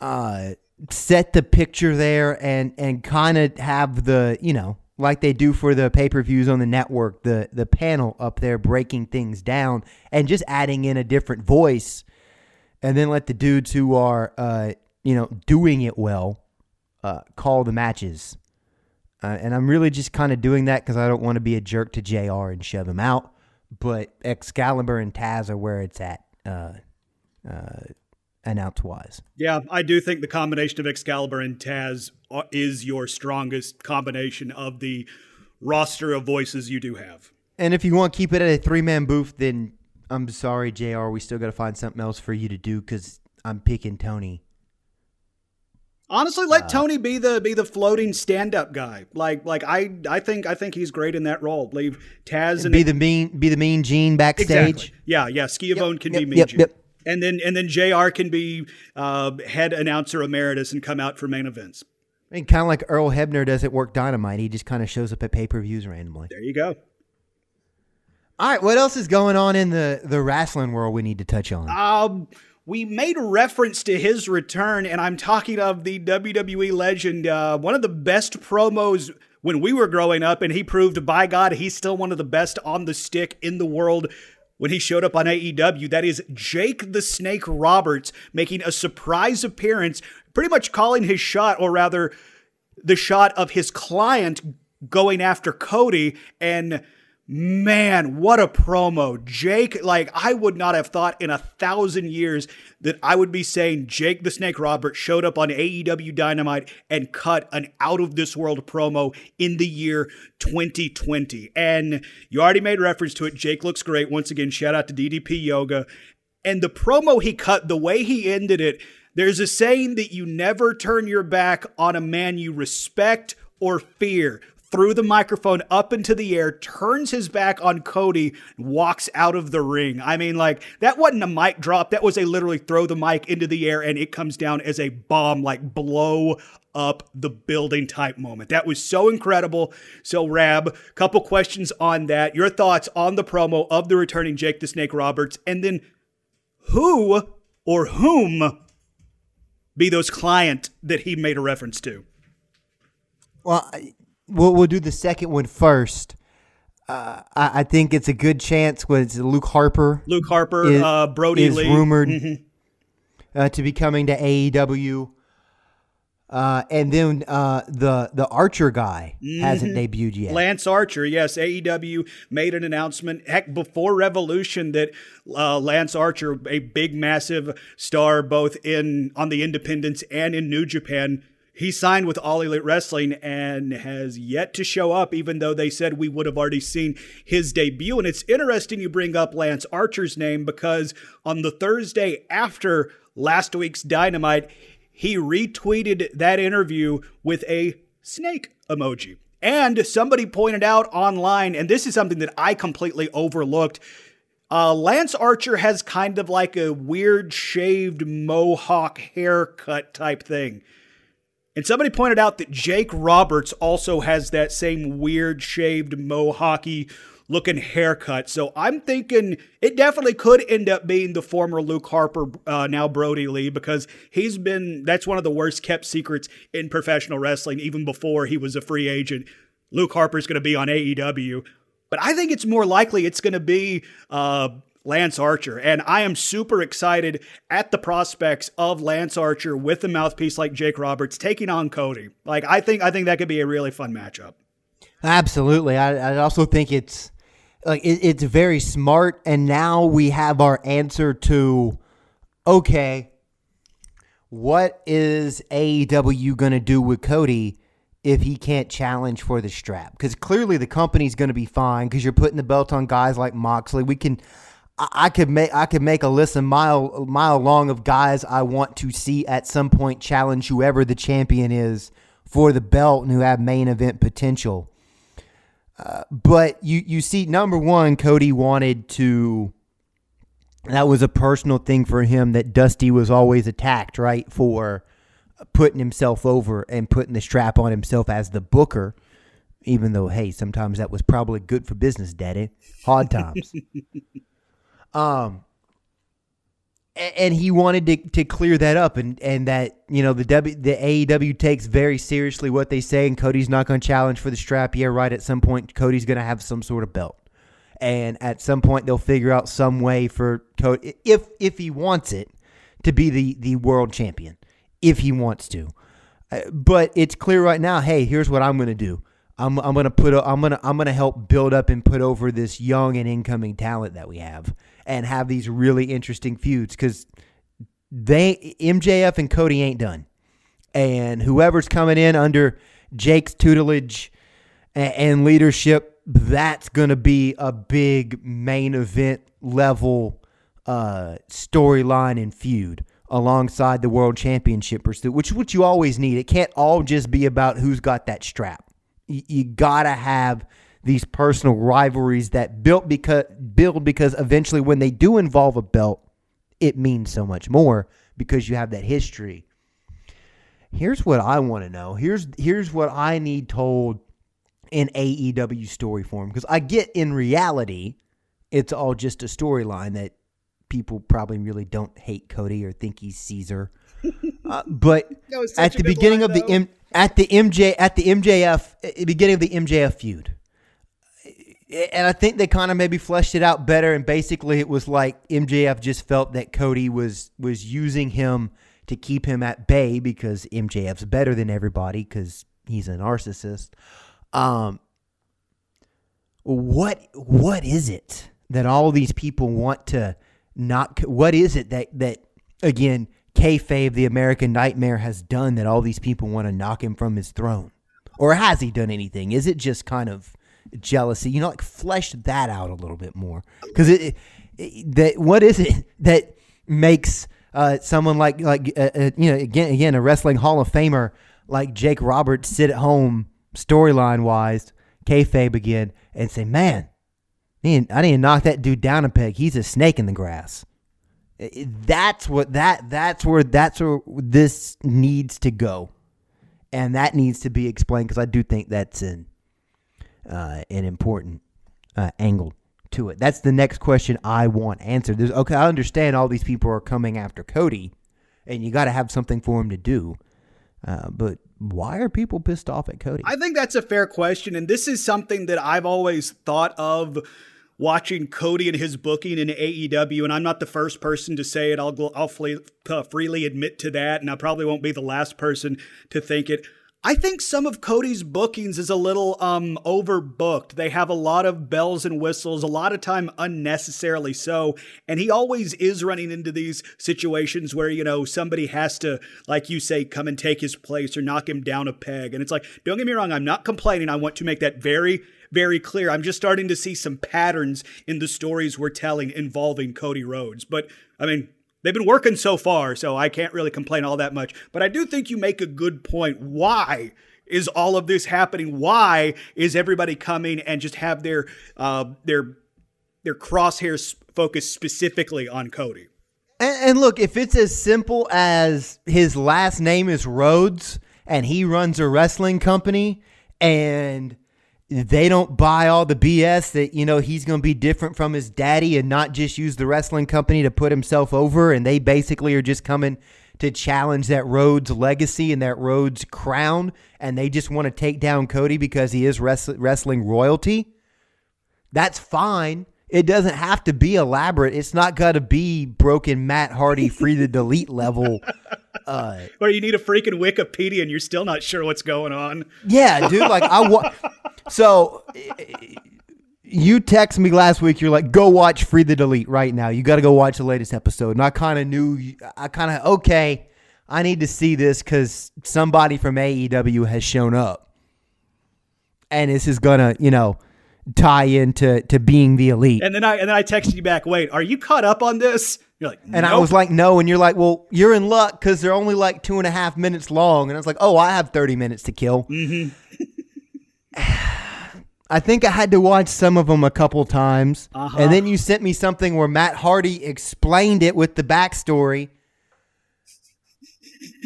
uh, set the picture there and and kind of have the you know like they do for the pay per views on the network the the panel up there breaking things down and just adding in a different voice and then let the dudes who are uh, you know doing it well uh, call the matches Uh, and I'm really just kind of doing that because I don't want to be a jerk to JR and shove him out. But Excalibur and Taz are where it's at, uh, uh, announce wise. Yeah, I do think the combination of Excalibur and Taz is your strongest combination of the roster of voices you do have. And if you want to keep it at a three man booth, then I'm sorry, JR. We still got to find something else for you to do because I'm picking Tony. Honestly, let uh, Tony be the be the floating stand up guy. Like like I I think I think he's great in that role. Leave Taz and be the mean be the mean Gene backstage. Exactly. Yeah, yeah. Schiavone yep, can yep, be mean yep, Gene. Yep. And then and then JR can be uh, head announcer emeritus and come out for main events. I mean, kind of like Earl Hebner does at Work Dynamite. He just kind of shows up at pay per views randomly. There you go. All right, what else is going on in the the wrestling world we need to touch on? Um, we made reference to his return, and I'm talking of the WWE legend, uh, one of the best promos when we were growing up, and he proved, by God, he's still one of the best on the stick in the world when he showed up on AEW. That is Jake the Snake Roberts making a surprise appearance, pretty much calling his shot, or rather, the shot of his client going after Cody and Man, what a promo. Jake, like, I would not have thought in a thousand years that I would be saying Jake the Snake Roberts showed up on AEW Dynamite and cut an out of this world promo in the year 2020. And you already made reference to it. Jake looks great. Once again, shout out to DDP Yoga. And the promo he cut, the way he ended it, there's a saying that you never turn your back on a man you respect or fear threw the microphone up into the air, turns his back on Cody, walks out of the ring. I mean, like, that wasn't a mic drop. That was a literally throw the mic into the air and it comes down as a bomb, like blow up the building type moment. That was so incredible. So, Rab, couple questions on that. Your thoughts on the promo of the returning Jake the Snake Roberts, and then who or whom be those client that he made a reference to? Well, we'll we'll do the second one first. Uh, I, I, think it's a good chance. Was Luke Harper? Luke Harper, is, uh, Brodie is Lee. rumored mm-hmm. uh, to be coming to AEW. Uh, and then uh, the the Archer guy mm-hmm. hasn't debuted yet. Lance Archer, yes, AEW made an announcement. Heck, before Revolution, that uh, Lance Archer, a big, massive star, both in on the Independents and in New Japan, he signed with All Elite Wrestling and has yet to show up, even though they said we would have already seen his debut. And it's interesting you bring up Lance Archer's name because on the Thursday after last week's Dynamite, he retweeted that interview with a snake emoji. And somebody pointed out online, and this is something that I completely overlooked. Uh, Lance Archer has kind of like a weird shaved mohawk haircut type thing. And somebody pointed out that Jake Roberts also has that same weird shaved mohawky looking haircut. So I'm thinking it definitely could end up being the former Luke Harper, uh, now Brodie Lee, because he's been, that's one of the worst kept secrets in professional wrestling, even before he was a free agent. Luke Harper's going to be on AEW. But I think it's more likely it's going to be uh, Lance Archer. And I am super excited at the prospects of Lance Archer with a mouthpiece like Jake Roberts taking on Cody. Like I think I think that could be a really fun matchup. Absolutely. I, I also think it's like it, it's very smart and now we have our answer to okay, what is AEW going to do with Cody? if he can't challenge for the strap because clearly the company's going to be fine because you're putting the belt on guys like Moxley. We can I could make I could make a list a mile mile long of guys I want to see at some point challenge whoever the champion is for the belt and who have main event potential. Uh, but you you see, number one, Cody wanted to. That was a personal thing for him that Dusty was always attacked, right, for putting himself over and putting the strap on himself as the booker. Even though, hey, sometimes that was probably good for business, Daddy. Hard times. Um, and he wanted to, to clear that up and, and that you know the W the AEW takes very seriously what they say and Cody's not going to challenge for the strap. Yeah right at some point Cody's going to have some sort of belt. And at some point they'll figure out some way for Cody if if he wants it to be the the world champion if he wants to. Uh, but it's clear right now hey here's what I'm going to do I'm I'm gonna put I'm gonna I'm gonna help build up and put over this young and incoming talent that we have, and have these really interesting feuds because they MJF and Cody ain't done, and whoever's coming in under Jake's tutelage and, and leadership, that's gonna be a big main event level uh, storyline and feud alongside the world championship pursuit, which is what you always need. It can't all just be about who's got that strap. You, you gotta have these personal rivalries that built because build because eventually when they do involve a belt, it means so much more because you have that history. Here's what I want to know. Here's here's what I need told in AEW story form because I get in reality, it's all just a storyline that people probably really don't hate Cody or think he's Caesar. Uh, but at the beginning line, of the M, at the MJ at the MJF at eh, the eh, beginning of the MJF feud, eh, and I think they kind of maybe fleshed it out better. And basically, it was like MJF just felt that Cody was was using him to keep him at bay because MJF's better than everybody because he's a narcissist. Um, what what is it that all these people want to not? What is it that that again? Kayfabe, the American Nightmare, has done that all these people want to knock him from his throne? Or has he done anything? Is it just kind of jealousy? You know, like flesh that out a little bit more. Because it, it, that what is it that makes uh, someone like like uh, uh, you know again again a wrestling Hall of Famer like Jake Roberts sit at home storyline wise, kayfabe again, and say, "Man, I didn't knock that dude down a peg. He's a snake in the grass." That's what that that's where that's where this needs to go, and that needs to be explained because I do think that's an uh, an important uh, angle to it. That's the next question I want answered. There's, okay, I understand all these people are coming after Cody, and you got to have something for him to do. Uh, but why are people pissed off at Cody? I think that's a fair question, and this is something that I've always thought of watching Cody and his booking in AEW, and I'm not the first person to say it. I'll I'll uh, freely admit to that, and I probably won't be the last person to think it. I think some of Cody's bookings is a little um overbooked. They have a lot of bells and whistles, a lot of time unnecessarily so, and he always is running into these situations where, you know, somebody has to like you say come and take his place or knock him down a peg. And it's like, don't get me wrong, I'm not complaining. I want to make that very very clear. I'm just starting to see some patterns in the stories we're telling involving Cody Rhodes. But I mean, they've been working so far, so I can't really complain all that much. But I do think you make a good point. Why? Is all of this happening? Why is everybody coming and just have their uh, their their crosshairs focused specifically on Cody? And, and look, if it's as simple as his last name is Rhodes and he runs a wrestling company and they don't buy all the BS that you know he's going to be different from his daddy and not just use the wrestling company to put himself over and they basically are just coming to challenge that Rhodes legacy and that Rhodes crown and they just want to take down Cody because he is wrestling royalty. That's fine. It doesn't have to be elaborate. It's not got to be broken Matt Hardy Free the Delete level. Uh, or you need a freaking Wikipedia and you're still not sure what's going on. Yeah, dude. Like I wa- so you text me last week. You're like, go watch Free the Delete right now. You got to go watch the latest episode. And I kind of knew. I kind of okay. I need to see this because somebody from AEW has shown up, and this is gonna, you know, tie into to being the elite. And then I and then I texted you back. Wait, are you caught up on this? You're like, and I was like, no. And you're like, well, you're in luck because they're only like two and a half minutes long. And I was like, oh, I have 30 minutes to kill. Mm-hmm. I think I had to watch some of them a couple times. Uh-huh. And then you sent me something where Matt Hardy explained it with the backstory.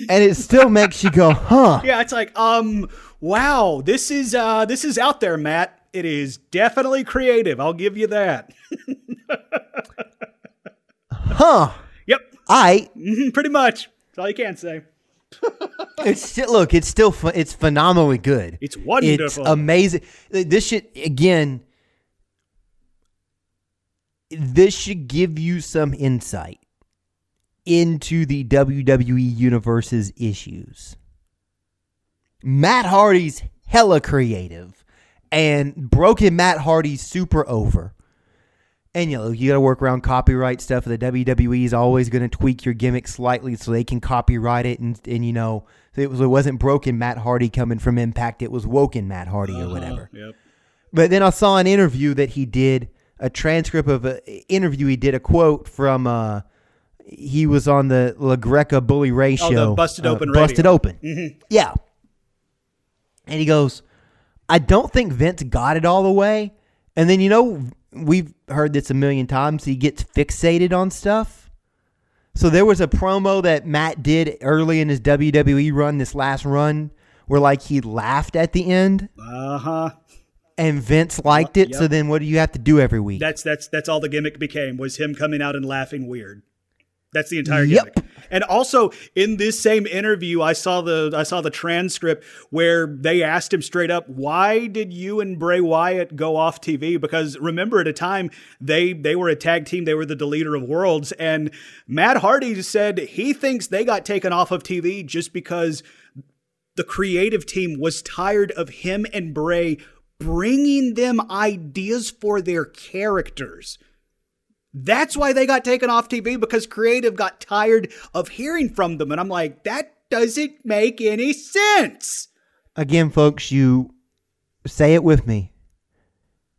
and it still makes you go, huh? Yeah, it's like, um, wow, this is uh this is out there, Matt. It is definitely creative. I'll give you that. huh. Yep. I mm-hmm, pretty much. That's all you can say. it's still look. It's still it's phenomenally good. It's wonderful. It's amazing. This should again. This should give you some insight into the WWE universe's issues. Matt Hardy's hella creative, and broken Matt Hardy super over. And you know you got to work around copyright stuff. The WWE is always going to tweak your gimmick slightly so they can copyright it, and and you know it was it wasn't broken Matt Hardy coming from Impact. It was woken Matt Hardy or Uh-huh, whatever. Yep. But then I saw an interview that he did, a transcript of an interview he did, a quote from. Uh, he was on the La Greca Bully Ray Oh, show. the Busted uh, Open Busted Radio. Open. Yeah. And he goes, I don't think Vince got it all the way. And then, you know, we've heard this a million times. He gets fixated on stuff. So there was a promo that Matt did early in his WWE run, this last run, where like he laughed at the end Uh huh. and Vince liked it. So Yep. then what do you have to do every week? That's that's that's all the gimmick became was him coming out and laughing weird. That's the entire Yep. gimmick. And also in this same interview, I saw the I saw the transcript where they asked him straight up, "Why did you and Bray Wyatt go off TV?" Because remember, at a time they they were a tag team, they were the Deleter of Worlds, and Matt Hardy said he thinks they got taken off of TV just because the creative team was tired of him and Bray bringing them ideas for their characters. That's why they got taken off TV because creative got tired of hearing from them. And I'm like, that doesn't make any sense. Again, folks, you say it with me.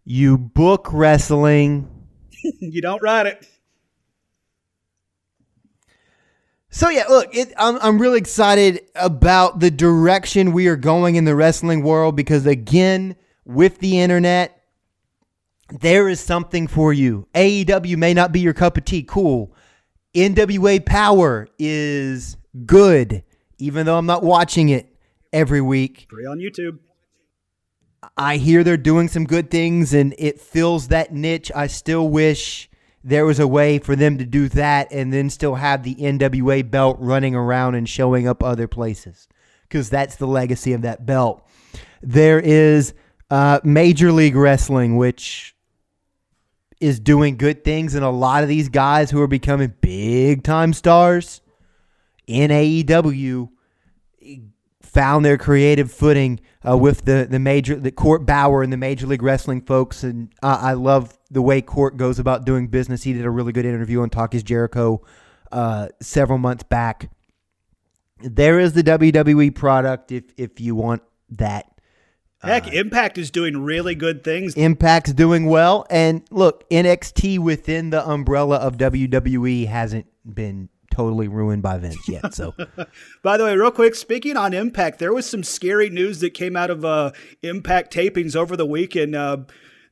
You book wrestling. you don't write it. So yeah, look, it, I'm I'm really excited about the direction we are going in the wrestling world because again, with the internet, there is something for you. AEW may not be your cup of tea, cool. NWA Power is good, even though I'm not watching it every week. Free on YouTube. I hear they're doing some good things and it fills that niche. I still wish there was a way for them to do that and then still have the NWA belt running around and showing up other places because that's the legacy of that belt. There is uh, Major League Wrestling, which is doing good things, and a lot of these guys who are becoming big time stars in AEW found their creative footing uh, with the the major the Court Bauer and the Major League Wrestling folks, and uh, I love the way Court goes about doing business. He did a really good interview on Talk Is Jericho uh, several months back. There is the WWE product if if you want that. Heck, Impact is doing really good things. Impact's doing well, and look, NXT within the umbrella of WWE hasn't been totally ruined by Vince yet. So. By the way, real quick, speaking on Impact, there was some scary news that came out of uh, Impact tapings over the weekend. Uh,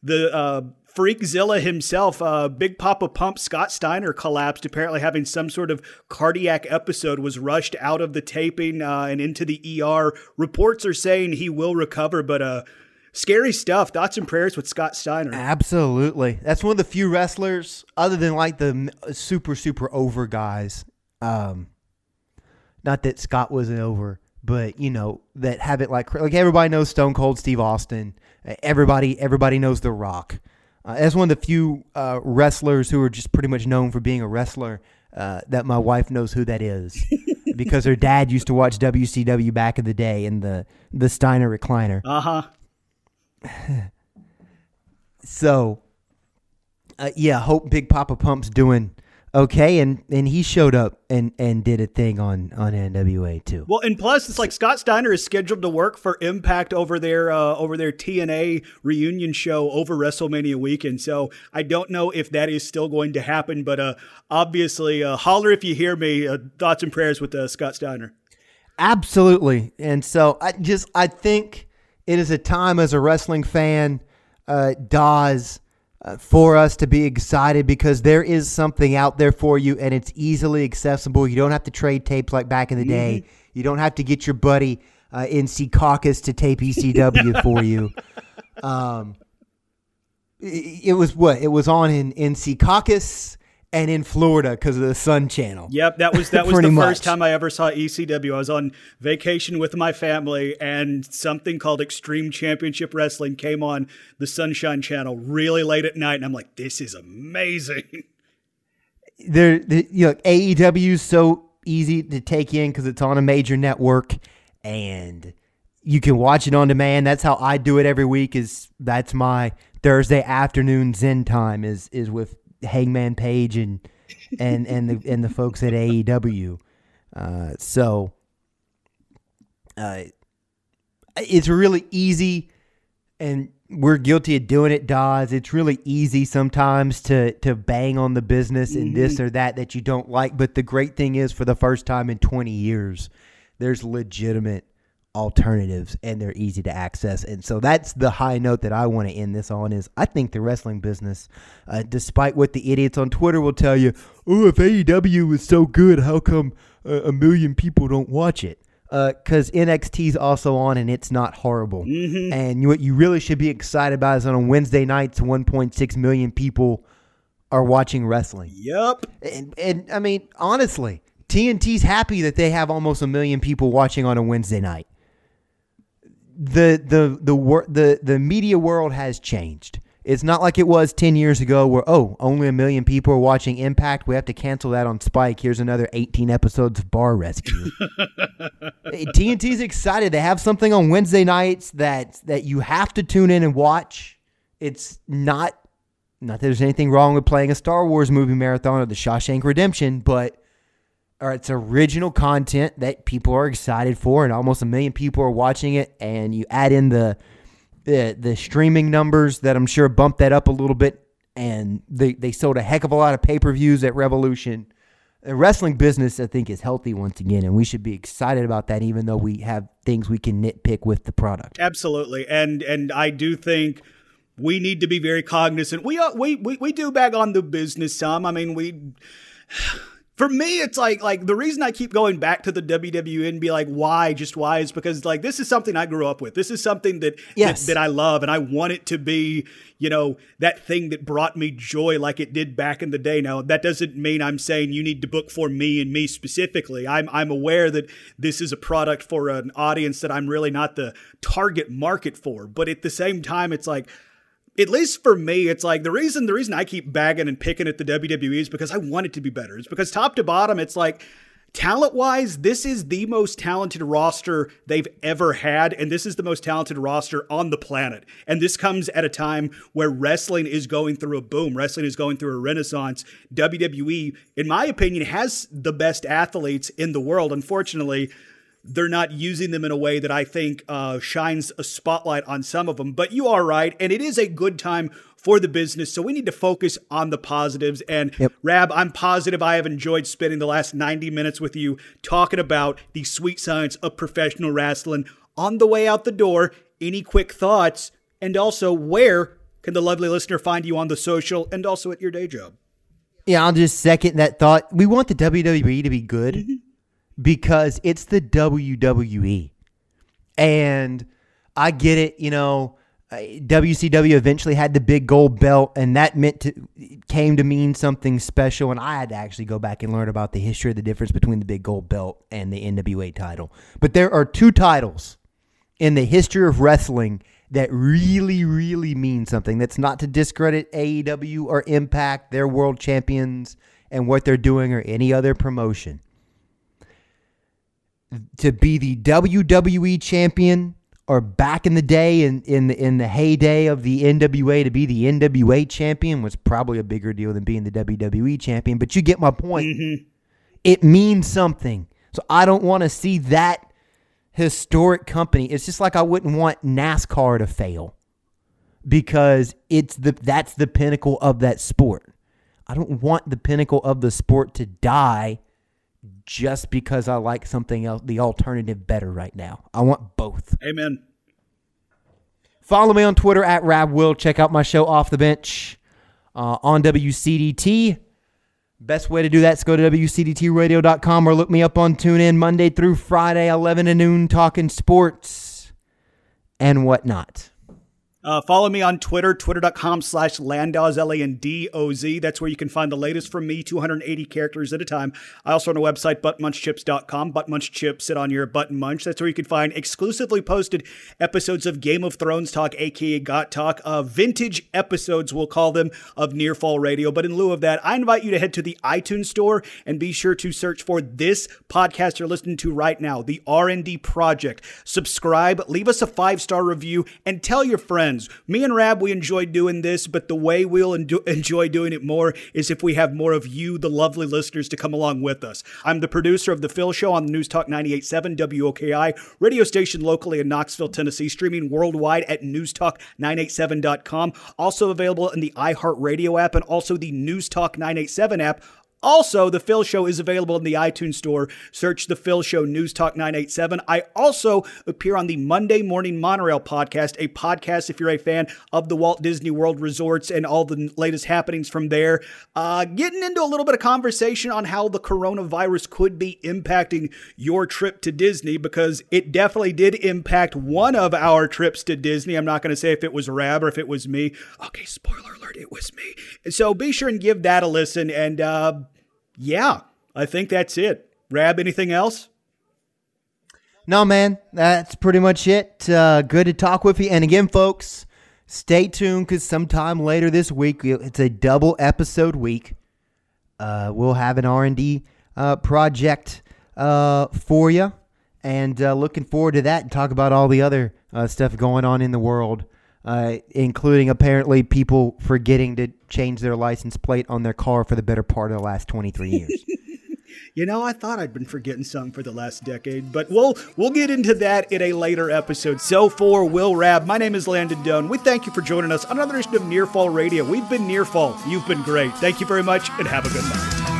the uh, Freakzilla himself, uh, Big Papa Pump Scott Steiner collapsed, apparently having some sort of cardiac episode, was rushed out of the taping uh, and into the ER. Reports are saying he will recover, but uh, scary stuff. Thoughts and prayers with Scott Steiner. Absolutely. That's one of the few wrestlers, other than like the super, super over guys. Um, not that Scott wasn't over, but you know that have it like like everybody knows Stone Cold Steve Austin. Everybody, everybody knows The Rock. Uh, that's one of the few uh, wrestlers who are just pretty much known for being a wrestler. Uh, that my wife knows who that is because her dad used to watch WCW back in the day in the the Steiner recliner. Uh huh. So, uh, yeah, hope Big Papa Pump's doing okay, and and he showed up and and did a thing on on NWA too. Well, and plus, it's like Scott Steiner is scheduled to work for Impact over their uh, over their TNA reunion show over WrestleMania weekend. So I don't know if that is still going to happen, but uh, obviously, uh, holler if you hear me. Uh, thoughts and prayers with uh, Scott Steiner. Absolutely, and so I just I think it is a time as a wrestling fan, uh, Dawes. Uh, for us to be excited because there is something out there for you and it's easily accessible. You don't have to trade tapes like back in the day. You don't have to get your buddy uh, NC Caucus to tape ECW for you. Um, it, it was what? It was on in NC Caucus and in Florida because of the Sun Channel. Yep, that was that was the much. first time I ever saw ECW. I was on vacation with my family, and something called Extreme Championship Wrestling came on the Sunshine Channel really late at night, and I'm like, this is amazing. there the, you know AEW is so easy to take in because it's on a major network and you can watch it on demand. That's how I do it every week. Is that's my Thursday afternoon Zen time is is with Hangman Page and and and the and the folks at AEW. Uh, so uh, it's really easy, and we're guilty of doing it, Dawes. It's really easy sometimes to to bang on the business and this or that that you don't like. But the great thing is, for the first time in 20 years, there's legitimate alternatives and they're easy to access and so that's the high note that i want to end this on is i think the wrestling business uh, despite what the idiots on twitter will tell you oh if aew is so good how come uh, a million people don't watch it because uh, NXT's also on and it's not horrible. Mm-hmm. And what you really should be excited about is on a Wednesday nights, 1.6 million people are watching wrestling. Yep. And, and I mean, honestly, TNT's happy that they have almost a million people watching on a Wednesday night the the the wor- the the media world has changed. It's not like it was 10 years ago where oh, only a million people are watching Impact. We have to cancel that on Spike. Here's another 18 episodes of Bar Rescue. TNT's excited. They have something on Wednesday nights that that you have to tune in and watch. It's not not that there's anything wrong with playing a Star Wars movie marathon or the Shawshank Redemption, but or it's original content that people are excited for, and almost a million people are watching it. And you add in the the, the streaming numbers that I'm sure bumped that up a little bit, and they they sold a heck of a lot of pay per views at Revolution. The wrestling business, I think, is healthy once again, and we should be excited about that, even though we have things we can nitpick with the product. Absolutely, and and I do think we need to be very cognizant. We are, we we we do bag on the business some. I mean, we for me, it's like like the reason I keep going back to the WWE and be like, why, just why, is because like this is something I grew up with. This is something that yes. that, that I love, and I want it to be, you know, that thing that brought me joy like it did back in the day. Now that doesn't mean I'm saying you need to book for me and me specifically. I'm I'm aware that this is a product for an audience that I'm really not the target market for, but at the same time, it's like at least for me, it's like the reason the reason I keep bagging and picking at the WWE is because I want it to be better. It's because top to bottom, it's like talent wise, this is the most talented roster they've ever had, and this is the most talented roster on the planet. And this comes at a time where wrestling is going through a boom, wrestling is going through a renaissance. WWE, in my opinion, has the best athletes in the world. Unfortunately, they're not using them in a way that I think uh, shines a spotlight on some of them. But you are right, and it is a good time for the business. So we need to focus on the positives. And yep. Rab, I'm positive I have enjoyed spending the last 90 minutes with you talking about the sweet science of professional wrestling. On the way out the door, any quick thoughts? And also, where can the lovely listener find you on the social and also at your day job? Yeah, I'll just second that thought. We want the WWE to be good. Mm-hmm because it's the WWE. And I get it, you know, uh, WCW eventually had the big gold belt, and that meant to came to mean something special. And I had to actually go back and learn about the history of the difference between the big gold belt and the NWA title. But there are two titles in the history of wrestling that really, really mean something. That's not to discredit AEW or Impact, their world champions, and what they're doing, or any other promotion to be the WWE champion or back in the day in in the, in the heyday of the NWA to be the NWA champion was probably a bigger deal than being the WWE champion, but you get my point. Mm-hmm. It means something. So I don't want to see that historic company. It's just like I wouldn't want NASCAR to fail because it's the that's the pinnacle of that sport. I don't want the pinnacle of the sport to die just because I like something else, the alternative better right now. I want both. Amen. Follow me on Twitter at RabWill. Check out my show Off the Bench uh, on WCDT. Best way to do that is go to WCDTradio.com or look me up on TuneIn Monday through Friday, 11 to noon, talking sports and whatnot. Uh, follow me on Twitter, twitter.com slash Landoz, L-A-N-D-O-Z. That's where you can find the latest from me, 280 characters at a time. I also run a website, buttmunchchips.com. Buttmunch sit on your button munch. That's where you can find exclusively posted episodes of Game of Thrones talk, aka Got Talk, uh, vintage episodes, we'll call them, of Nearfall Radio. But in lieu of that, I invite you to head to the iTunes store and be sure to search for this podcast you're listening to right now, the R&D Project. Subscribe, leave us a five-star review, and tell your friends friends. Me and Rab, we enjoy doing this, but the way we'll enjoy doing it more is if we have more of you, the lovely listeners, to come along with us. I'm the producer of The Phil Show on News Talk 98.7 WOKI, radio station locally in Knoxville, Tennessee, streaming worldwide at newstalk987.com. Also available in the iHeartRadio app and also the News Talk 987 app also, The Phil Show is available in the iTunes Store. Search The Phil Show News Talk 987. I also appear on the Monday Morning Monorail podcast, a podcast if you're a fan of the Walt Disney World resorts and all the latest happenings from there. Uh, getting into a little bit of conversation on how the coronavirus could be impacting your trip to Disney because it definitely did impact one of our trips to Disney. I'm not going to say if it was Rab or if it was me. Okay, spoiler alert, it was me. So be sure and give that a listen and, uh, yeah, I think that's it. Rab, anything else? No, man, that's pretty much it. Uh, good to talk with you. And again, folks, stay tuned because sometime later this week, it's a double episode week. Uh, we'll have an R&D uh, project uh, for you. And uh, looking forward to that and talk about all the other uh, stuff going on in the world uh, including apparently people forgetting to change their license plate on their car for the better part of the last 23 years. you know, I thought I'd been forgetting some for the last decade, but we'll we'll get into that in a later episode. So for Will Rab, my name is Landon Doan. We thank you for joining us on another edition of Nearfall Radio. We've been Nearfall. You've been great. Thank you very much, and have a good night.